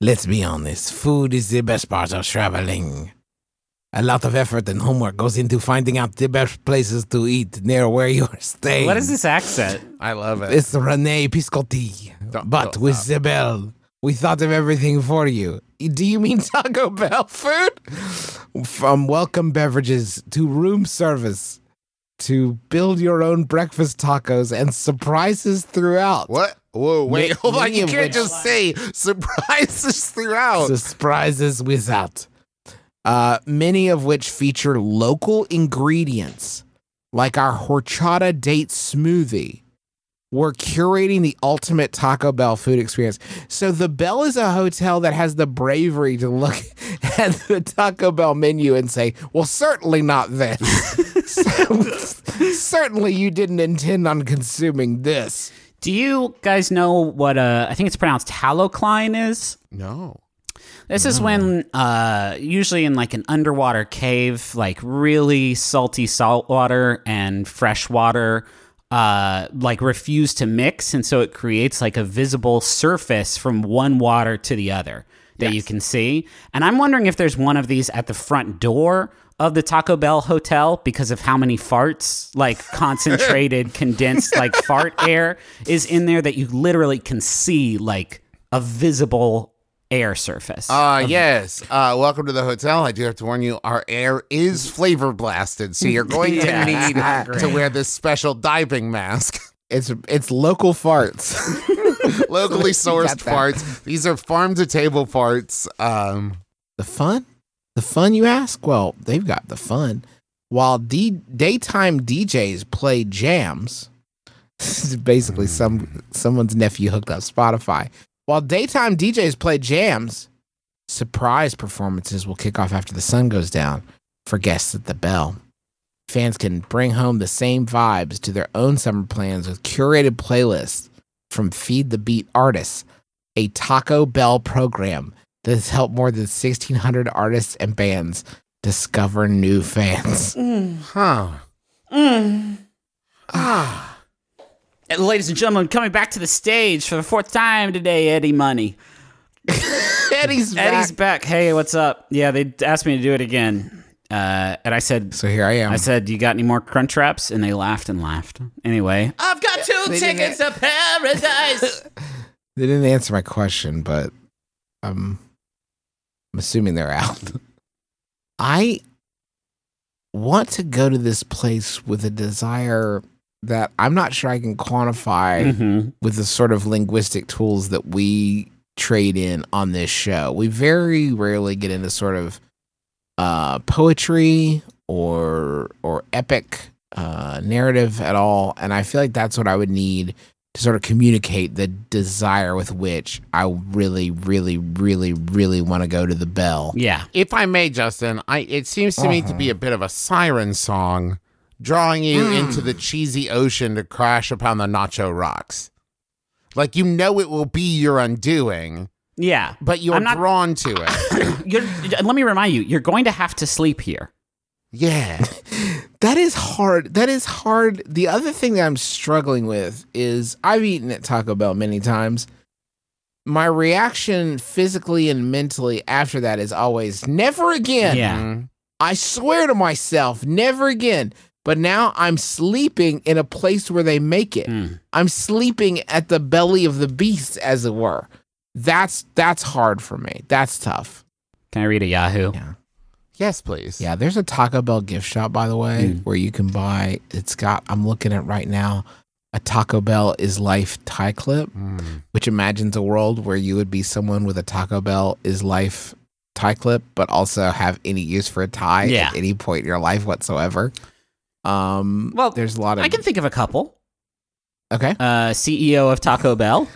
Let's be honest. Food is the best part of traveling. A lot of effort and homework goes into finding out the best places to eat near where you're staying. What is this accent? I love it. It's Rene Piscotti. Don't- but don't with stop. the Bell, we thought of everything for you. Do you mean Taco Bell food? From welcome beverages to room service to build your own breakfast tacos and surprises throughout. What? Whoa, wait, hold on. You can't just say surprises throughout. Surprises without. Uh, many of which feature local ingredients, like our horchata date smoothie. We're curating the ultimate Taco Bell food experience. So the Bell is a hotel that has the bravery to look at the Taco Bell menu and say, "Well, certainly not this. certainly you didn't intend on consuming this." Do you guys know what uh I think it's pronounced halocline is? no. This is when uh usually in like an underwater cave, like really salty salt water and fresh water uh like refuse to mix and so it creates like a visible surface from one water to the other that you can see. And I'm wondering if there's one of these at the front door of the Taco Bell hotel because of how many farts, like concentrated, condensed, like fart air is in there that you literally can see like a visible air surface. Uh yes. Uh welcome to the hotel. I do have to warn you, our air is flavor blasted, so you're going Yeah. to need to wear this special diving mask. It's it's local farts. Locally sourced Got farts. These are farm to table farts. Um The fun? The fun, you ask? Well, they've got the fun. While D- daytime DJs play jams, this is basically some someone's nephew hooked up Spotify. While daytime DJs play jams, surprise performances will kick off after the sun goes down for guests at the Bell. Fans can bring home the same vibes to their own summer plans with curated playlists from Feed the Beat artists, a Taco Bell program that has helped more than 1,600 artists and bands discover new fans. huh. Ah. And ladies and gentlemen, coming back to the stage for the fourth time today, Eddie Money. Eddie's back. Eddie's back. Hey, what's up? Yeah, they asked me to do it again. Uh, and I said, So here I am. I said, you got any more crunch wraps? And they laughed and laughed. Anyway, I've got two They tickets to paradise. they didn't answer my question, but um, I'm assuming they're out. I want to go to this place with a desire that I'm not sure I can quantify Mhm. with the sort of linguistic tools that we trade in on this show. We very rarely get into sort of uh, poetry or or epic uh, narrative at all, and I feel like that's what I would need to sort of communicate the desire with which I really, really, really, really want to go to the bell. Yeah. If I may, Justin, I it seems to me to be a bit of a siren song, drawing you into the cheesy ocean to crash upon the nacho rocks. Like you know it will be your undoing, Yeah. but you're not- drawn to it. You're, let me remind you, you're going to have to sleep here. yeah. That is hard. That is hard. The other thing that I'm struggling with is I've eaten at Taco Bell many times. My reaction physically and mentally after that is always never again. Yeah. Mm. I swear to myself, never again. But now I'm sleeping in a place where they make it. Mm. I'm sleeping at the belly of the beast, as it were. That's that's hard for me. That's tough. Can I read a Yahoo? Yeah. Yes, please. Yeah, there's a Taco Bell gift shop, by the way, Mm. where you can buy. It's got. I'm looking at right now. A Taco Bell is life tie clip, Mm. which imagines a world where you would be someone with a Taco Bell is life tie clip, but also have any use for a tie Yeah. at any point in your life whatsoever. Um, Well, there's a lot of. I can think of a couple. okay. Uh, CEO of Taco Bell.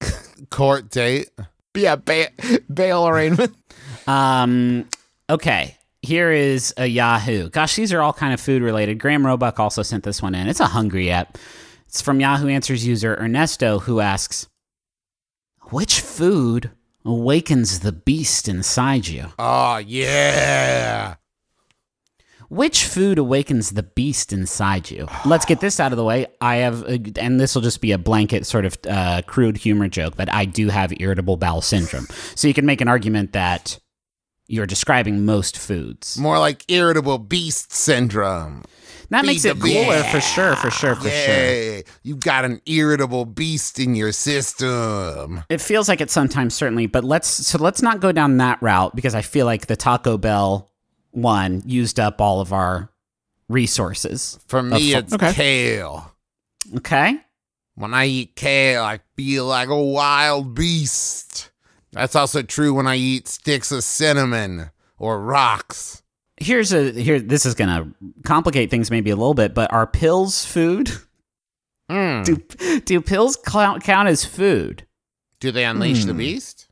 Court date. Yeah, ba- bail arraignment. Um, okay. Here is a Yahoo. Gosh, these are all kind of food related. Graham Roebuck also sent this one in. It's a hungry app. It's from Yahoo Answers user Ernesto, who asks, "Which food awakens the beast inside you? Oh yeah. Which food awakens the beast inside you?" Let's get this out of the way. I have, a, and this will just be a blanket sort of uh, crude humor joke, but I do have irritable bowel syndrome. So you can make an argument that you're describing most foods. More like irritable beast syndrome. That makes it cooler for sure, for sure, for sure. Yeah. You've got an irritable beast in your system. It feels like it sometimes, certainly, but let's so let's not go down that route because I feel like the Taco Bell one used up all of our resources. For me, fu- it's okay. kale. Okay, When I eat kale, I feel like a wild beast. That's also true when I eat sticks of cinnamon or rocks. here's a here. This is gonna complicate things maybe a little bit, but are pills food? Mm. Do do pills count, count as food? Do they unleash the Hmm. beast?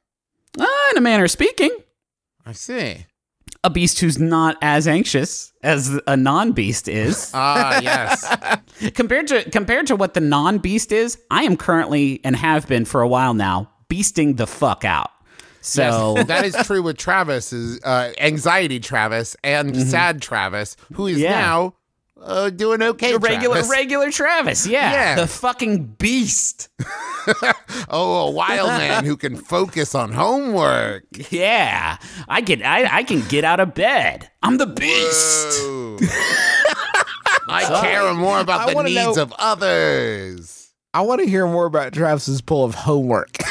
Uh, in a manner of speaking, I see. A beast who's not as anxious as a non-beast is. Ah, yes. compared to compared to what the non-beast is, I am currently and have been for a while now beasting the fuck out. So Yes, that is true with Travis, is uh, anxiety Travis and sad Travis, who is Mm-hmm. Yeah. now uh, doing okay. the regular Travis. regular Travis, yeah, Yeah. the fucking beast, oh, a wild man who can focus on homework. yeah. I get I I can get out of bed. I'm the beast. I care more about I the needs know- of others. I want to hear more about Travis's pull of homework.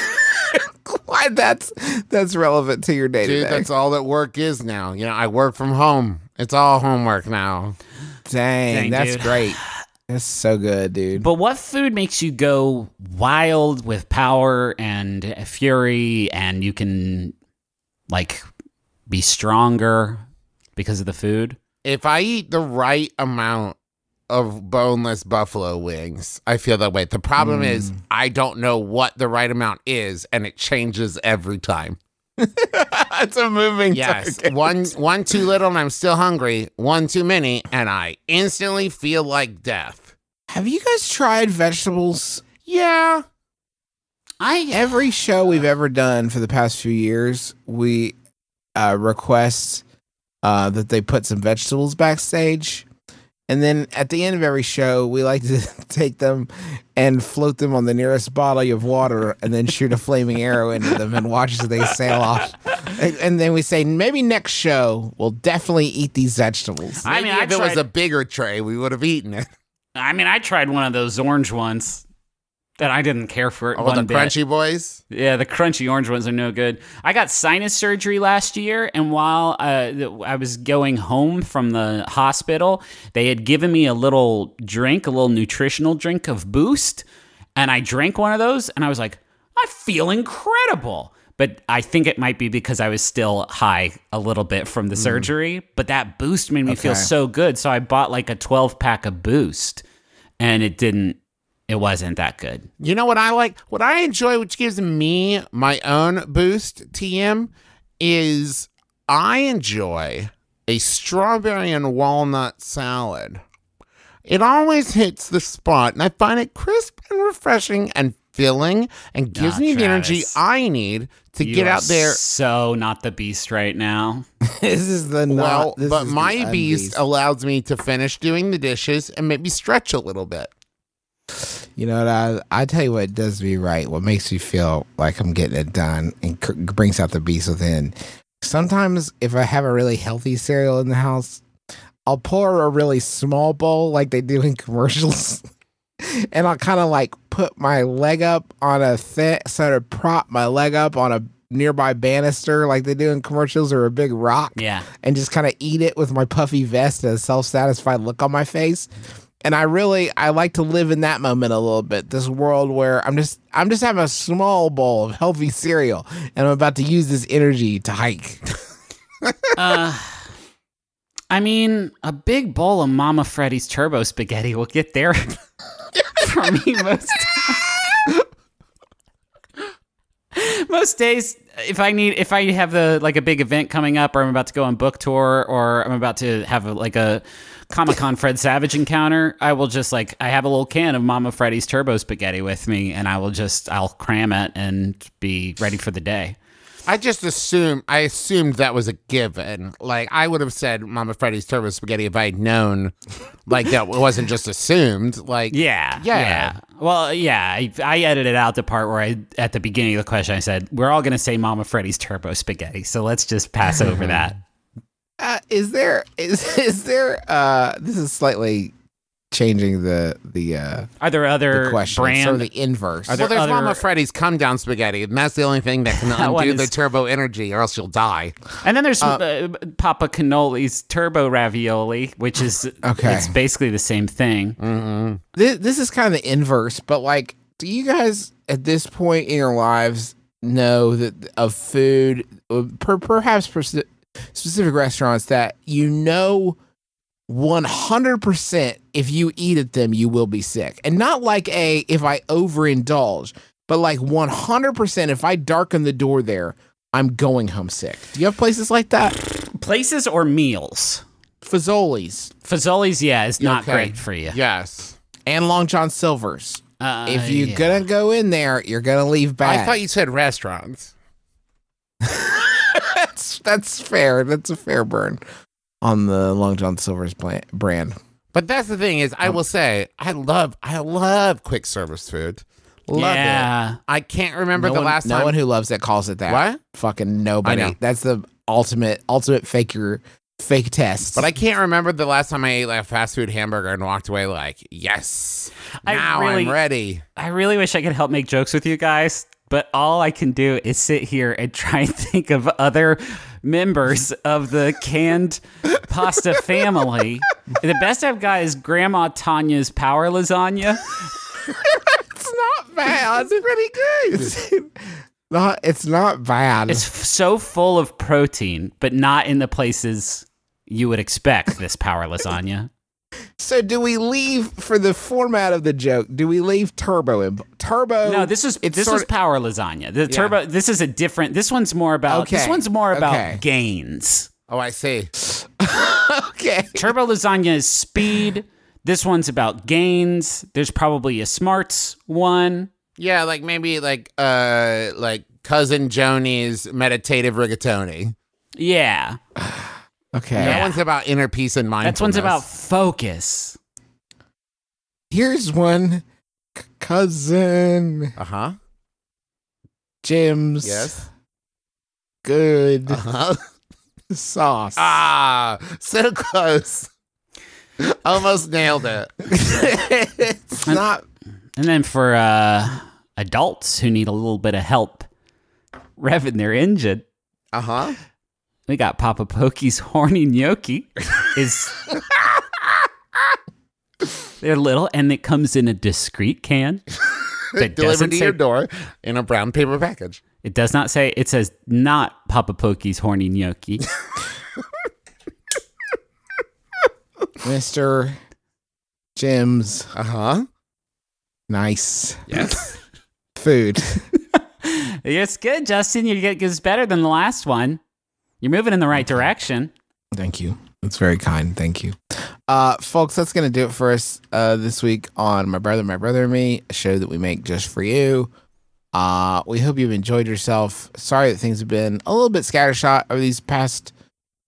Why that's that's relevant to your day to Dude, that's all that work is now. You know, I work from home. It's all homework now. Dang, Dang, that's dude. great. That's so good, dude. But what food makes you go wild with power and fury, and you can like be stronger because of the food? If I eat the right amount of boneless buffalo wings, I feel that way. The problem is I don't know what the right amount is, and it changes every time. That's a moving Yes, one one too little, and I'm still hungry. One too many, and I instantly feel like death. Have you guys tried vegetables? Yeah, I Every show we've ever done for the past few years, we uh, request uh, that they put some vegetables backstage. And then at the end of every show, we like to take them and float them on the nearest body of water and then shoot a flaming arrow into them and watch as they sail off. And, and then we say, maybe next show we'll definitely eat these vegetables. I mean, Maybe I if it was a bigger tray, we would have eaten it. I mean, I tried one of those orange ones that I didn't care for it Oh, the bit. crunchy boys. Yeah, the crunchy orange ones are no good. I got sinus surgery last year, and while uh, I was going home from the hospital, they had given me a little drink, a little nutritional drink of Boost, and I drank one of those, and I was like, I feel incredible. But I think it might be because I was still high a little bit from the surgery. But that boost made me feel so good. So I bought like a 12 pack of boost, and it didn't, it wasn't that good. You know what I like? What I enjoy, which gives me my own boost, TM, is I enjoy a strawberry and walnut salad. It always hits the spot, and I find it crisp and refreshing and filling and gives Ah, me the energy I need to You get out there. So not the beast right now. this is the not, Well, this but is the my beast unbeast. allows me to finish doing the dishes and maybe stretch a little bit. You know what? I, I tell you what does me right. What makes me feel like I'm getting it done and cr- brings out the beast within. Sometimes, if I have a really healthy cereal in the house, I'll pour a really small bowl like they do in commercials, and I'll kind of like put my leg up on a thing, sort of prop my leg up on a nearby banister like they do in commercials or a big rock Yeah. and just kind of eat it with my puffy vest and a self-satisfied look on my face. And I really I like to live in that moment a little bit. This world where I'm just I'm just having a small bowl of healthy cereal and I'm about to use this energy to hike. Uh, I mean, a big bowl of Mama Freddy's turbo spaghetti will get there for me most most days. If I need, if I have the like a big event coming up, or I'm about to go on book tour, or I'm about to have a, like a Comic Con Fred Savage encounter, I will just like I have a little can of Mama Freddy's turbo spaghetti with me, and I will just I'll cram it and be ready for the day. I just assumed I assumed that was a given. Like I would have said Mama Freddy's turbo spaghetti if I had known like that wasn't just assumed. Like Yeah, Yeah. Well, yeah, I, I edited out the part where I, at the beginning of the question, I said we're all gonna say Mama Freddy's turbo spaghetti, so let's just pass over that. Uh, is there is is there uh this is slightly changing the the uh Are there other the question brand? sort of the inverse. Are Well, there's other- Mama Freddy's come down spaghetti, and that's the only thing that can That one undo the turbo energy, or else you'll die. and then there's uh, Papa Cannoli's turbo ravioli, which is Okay. It's basically the same thing. this, this is kind of the inverse, but like, do you guys at this point in your lives know that of food, uh, per, perhaps per, specific restaurants that you know 100% if you eat at them, you will be sick? And not like a if I overindulge, but like 100% if I darken the door there, I'm going home sick. Do you have places like that? Places or meals? Fazoli's Fazoli's, yeah, is not Okay. great for you. Yes. and Long John Silver's. Uh, If you're yeah. gonna go in there, you're gonna leave bad. I thought you said restaurants. that's that's fair. That's a fair burn on the Long John Silver's pla- brand. But that's the thing is, I um, will say, I love, I love quick service food. Love Yeah. it. I can't remember no the one, last no time. No one who loves it calls it that. What? Fucking nobody. I know. That's the ultimate ultimate faker fake test. But I can't remember the last time I ate like a fast food hamburger and walked away like, yes, I now really- I'm ready. I really wish I could help make jokes with you guys, but all I can do is sit here and try and think of other members of the canned pasta family. The best I've got is Grandma Tanya's power lasagna. it's not bad. It's pretty good. It's not. It's not bad. It's f- so full of protein, but not in the places you would expect this power lasagna. So do we leave for the format of the joke? Do we leave turbo in turbo? No, this is this of- power lasagna. The turbo. This is a different. This one's more about. This one's more about okay. gains. Oh, I see. okay. Turbo lasagna is speed. This one's about gains. There's probably a smarts one. Yeah, like maybe like uh like cousin Joni's meditative rigatoni. Yeah. Okay. That Yeah. one's about inner peace and mindfulness. That one's about focus. Here's one. C- cousin Uh huh. Jim's Yes. good Uh huh. sauce. ah, so close. Almost nailed it. it's not. And then for uh, adults who need a little bit of help revving their engine, Uh huh. We got Papa Pokey's horny gnocchi. Is they're little and it comes in a discreet can. That Delivered to say your door in a brown paper package. it does not say it says not Papa Pokey's horny gnocchi. Mr. Jim's Uh huh. nice Yes. food. it's good, Justin. You get it's better than the last one. You're moving in the right direction. Thank you. That's very kind. Thank you. Uh, folks, that's going to do it for us uh, this week on My Brother, My Brother and Me, a show that we make just for you. Uh, we hope you've enjoyed yourself. Sorry that things have been a little bit scattershot over these past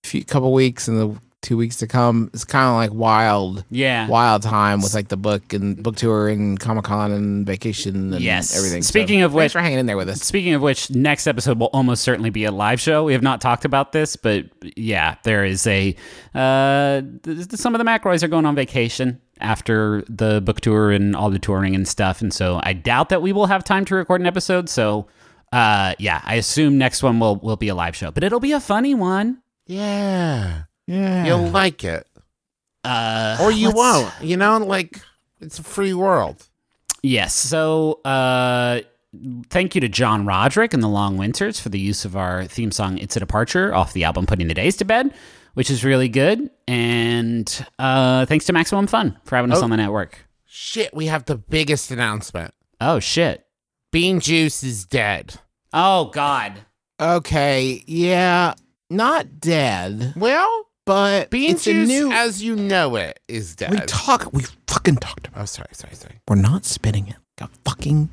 few couple weeks and the two weeks to come. It's kind of like wild, Yeah. wild time with like the book and book tour and Comic Con and vacation and Yes. everything. Speaking of which for hanging in there with us. Speaking of which, next episode will almost certainly be a live show. We have not talked about this, but yeah, there is a. Uh, some of the McElroys are going on vacation after the book tour and all the touring and stuff, and so I doubt that we will have time to record an episode. So, uh, yeah, I assume next one will will be a live show, but it'll be a funny one. Yeah. Yeah. You'll like it. Uh, Or you let's- won't. You know, like, it's a free world. Yes. So, uh, thank you to John Roderick and the Long Winters for the use of our theme song "It's a Departure" off the album "Putting the Days to Bed," which is really good. And uh, thanks to Maximum Fun for having us Oh. on the network. Shit, we have the biggest announcement. Oh shit. Bean Juice is dead. Oh god. Okay. Yeah. Not dead, Well, but Bean it's a Juice new. as you know it is dead. we talk. We fucking talked about. oh, sorry, sorry, sorry. We're not spinning it. like A fucking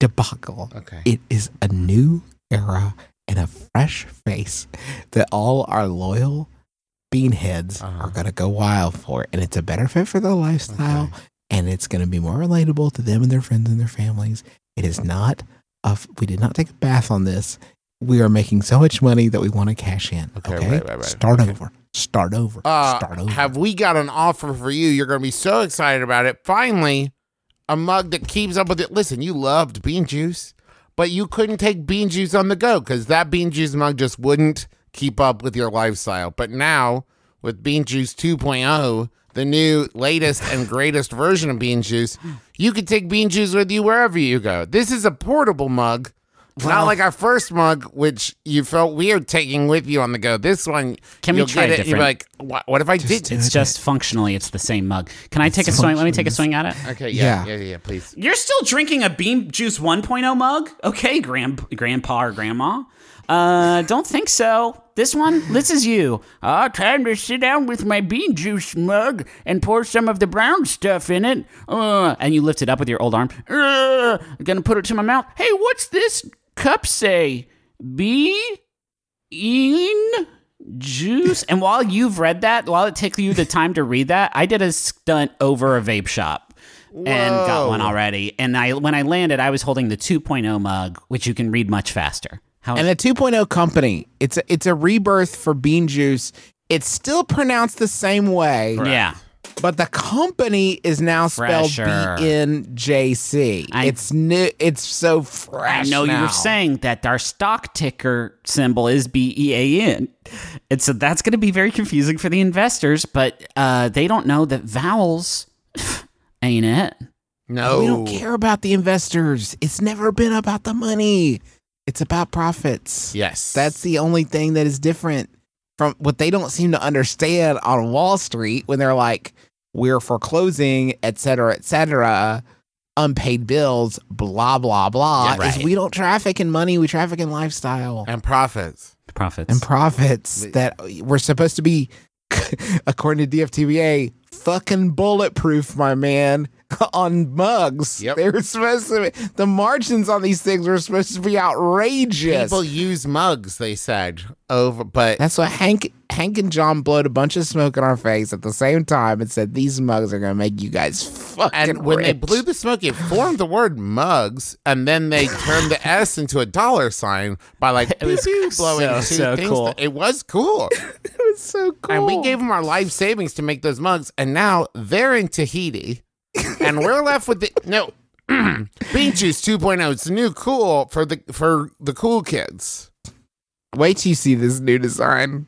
debacle. Okay. It is a new era and a fresh face that all our loyal beanheads Uh-huh. are gonna go wild for, and it's a better fit for their lifestyle, Okay. and it's gonna be more relatable to them and their friends and their families. It is not. A, we did not take a bath on this. We are making so much money that we want to cash in. Okay, Okay, right, right, right. Start Okay. over. Start over. Uh, Start over. have we got an offer for you? You're going to be so excited about it. Finally, a mug that keeps up with it. Listen, you loved bean juice, but you couldn't take bean juice on the go because that bean juice mug just wouldn't keep up with your lifestyle. But now, with Bean Juice 2.0, the new latest and greatest version of bean juice, you can take bean juice with you wherever you go. This is a portable mug. Not like our first mug, which you felt weird taking with you on the go. This one, Can we you'll try get it. You're different? like, what, what if I did? do It's it. just functionally, it's the same mug. Can I take a swing? Let me take a swing at it. Okay, yeah, Yeah. yeah, yeah, please. You're still drinking a Bean Juice 1.0 mug? Okay, grand, grandpa or grandma. Uh, don't think so. This one, this is you. Ah, time to sit down with my bean juice mug and pour some of the brown stuff in it. Uh, and you lift it up with your old arm. Uh, gonna put it to my mouth. Hey, what's this cup say? Bean juice. And while you've read that, while it took you the time to read that, I did a stunt over a vape shop and got one already. And I when I landed, I was holding the 2.0 mug, which you can read much faster. How and a 2.0 company. It's a, it's a rebirth for bean juice. It's still pronounced the same way, yeah. But the company is now spelled Fresher. B N J C. I- It's new. It's so fresh. I fresh. know you now. were saying that our stock ticker symbol is B E A N. And so that's going to be very confusing for the investors, but uh, they don't know that vowels ain't it. No, We don't care about the investors. It's never been about the money. It's about profits. Yes, That's the only thing that is different from what they don't seem to understand on Wall Street when they're like, we're foreclosing, et cetera, et cetera, unpaid bills, blah, blah, blah. Yeah, right. Is we don't traffic in money, we traffic in lifestyle and profits. Profits. and profits Wait. that we're supposed to be, according to DFTBA, fucking bulletproof, my man. on mugs. Yep. They were supposed to be, the margins on these things were supposed to be outrageous. People use mugs, they said. Over but That's what Hank Hank and John blowed a bunch of smoke in our face at the same time and said these mugs are gonna make you guys fucking and when they blew the smoke, it formed the word mugs, and then they turned the S into a dollar sign by like It was blowing so, two so things. cool. It was cool. it was so cool. And we gave them our life savings to make those mugs, and now they're in Tahiti, and we're left with the no Bean Juice 2.0. It's the new cool for the for the cool kids. Wait till you see this new design.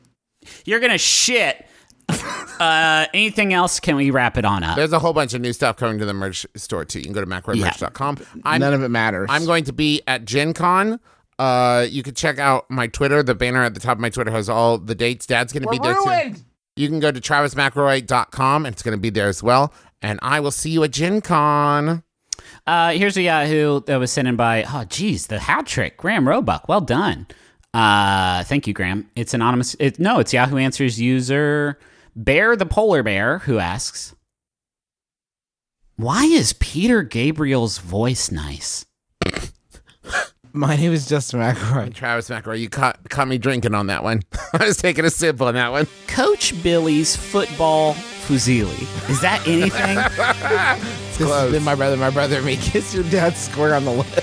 You're gonna shit. uh, anything else? Can we wrap it on up? There's a whole bunch of new stuff coming to the merch store too. You can go to mcelroymerch.com. I'm None of it matters. I'm going to be at Gen Con. Uh, you can check out my Twitter. The banner at the top of my Twitter has all the dates. Dad's going to be there too. You can go to travismcelroy.com and it's going to be there as well. And I will see you at Gen Con. Uh, here's a Yahoo that was sent in by, oh, geez, the hat trick. Graham Roebuck. Well done. Uh, thank you, Graham. It's anonymous. It, no, it's Yahoo Answers user Bear the Polar Bear who asks, Why is Peter Gabriel's voice nice? My name is Justin McElroy. Travis McRoy, you caught, caught me drinking on that one. I was taking a sip on that one. Coach Billy's football fusilli. Is that anything? This has been my brother, my brother, and me. Kiss your dad square on the lips.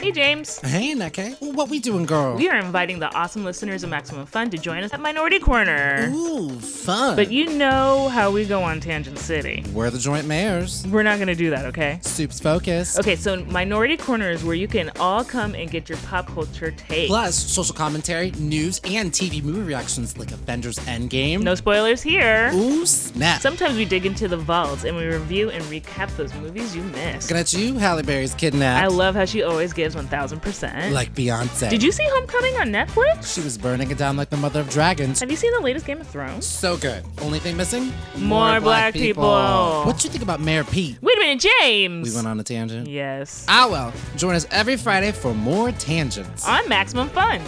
Hey, James. Hey, Neke. What we doing, girl? We are inviting the awesome listeners of Maximum Fun to join us at Minority Korner. Ooh, fun. But you know how we go on Tangent City. We're the joint mayors. We're not going to do that, okay? Soup's focus. Okay, so Minority Korner is where you can all come and get your pop culture take. Plus, social commentary, news, and TV movie reactions like Avengers Endgame. No spoilers here. Ooh, snap. Sometimes we dig into the vaults and we review and recap those movies you missed. Looking at you, Halle Berry's kidnapped. I love how she always gives 1000%. Like Beyonce. Did you see Homecoming on Netflix? She was burning it down like the mother of dragons. Have you seen the latest Game of Thrones? So good. Only thing missing? More black people. What do you think about Mayor Pete? Wait a minute, James. We went on a tangent. Yes. Ah well. Join us every Friday for more tangents. On Maximum Fun.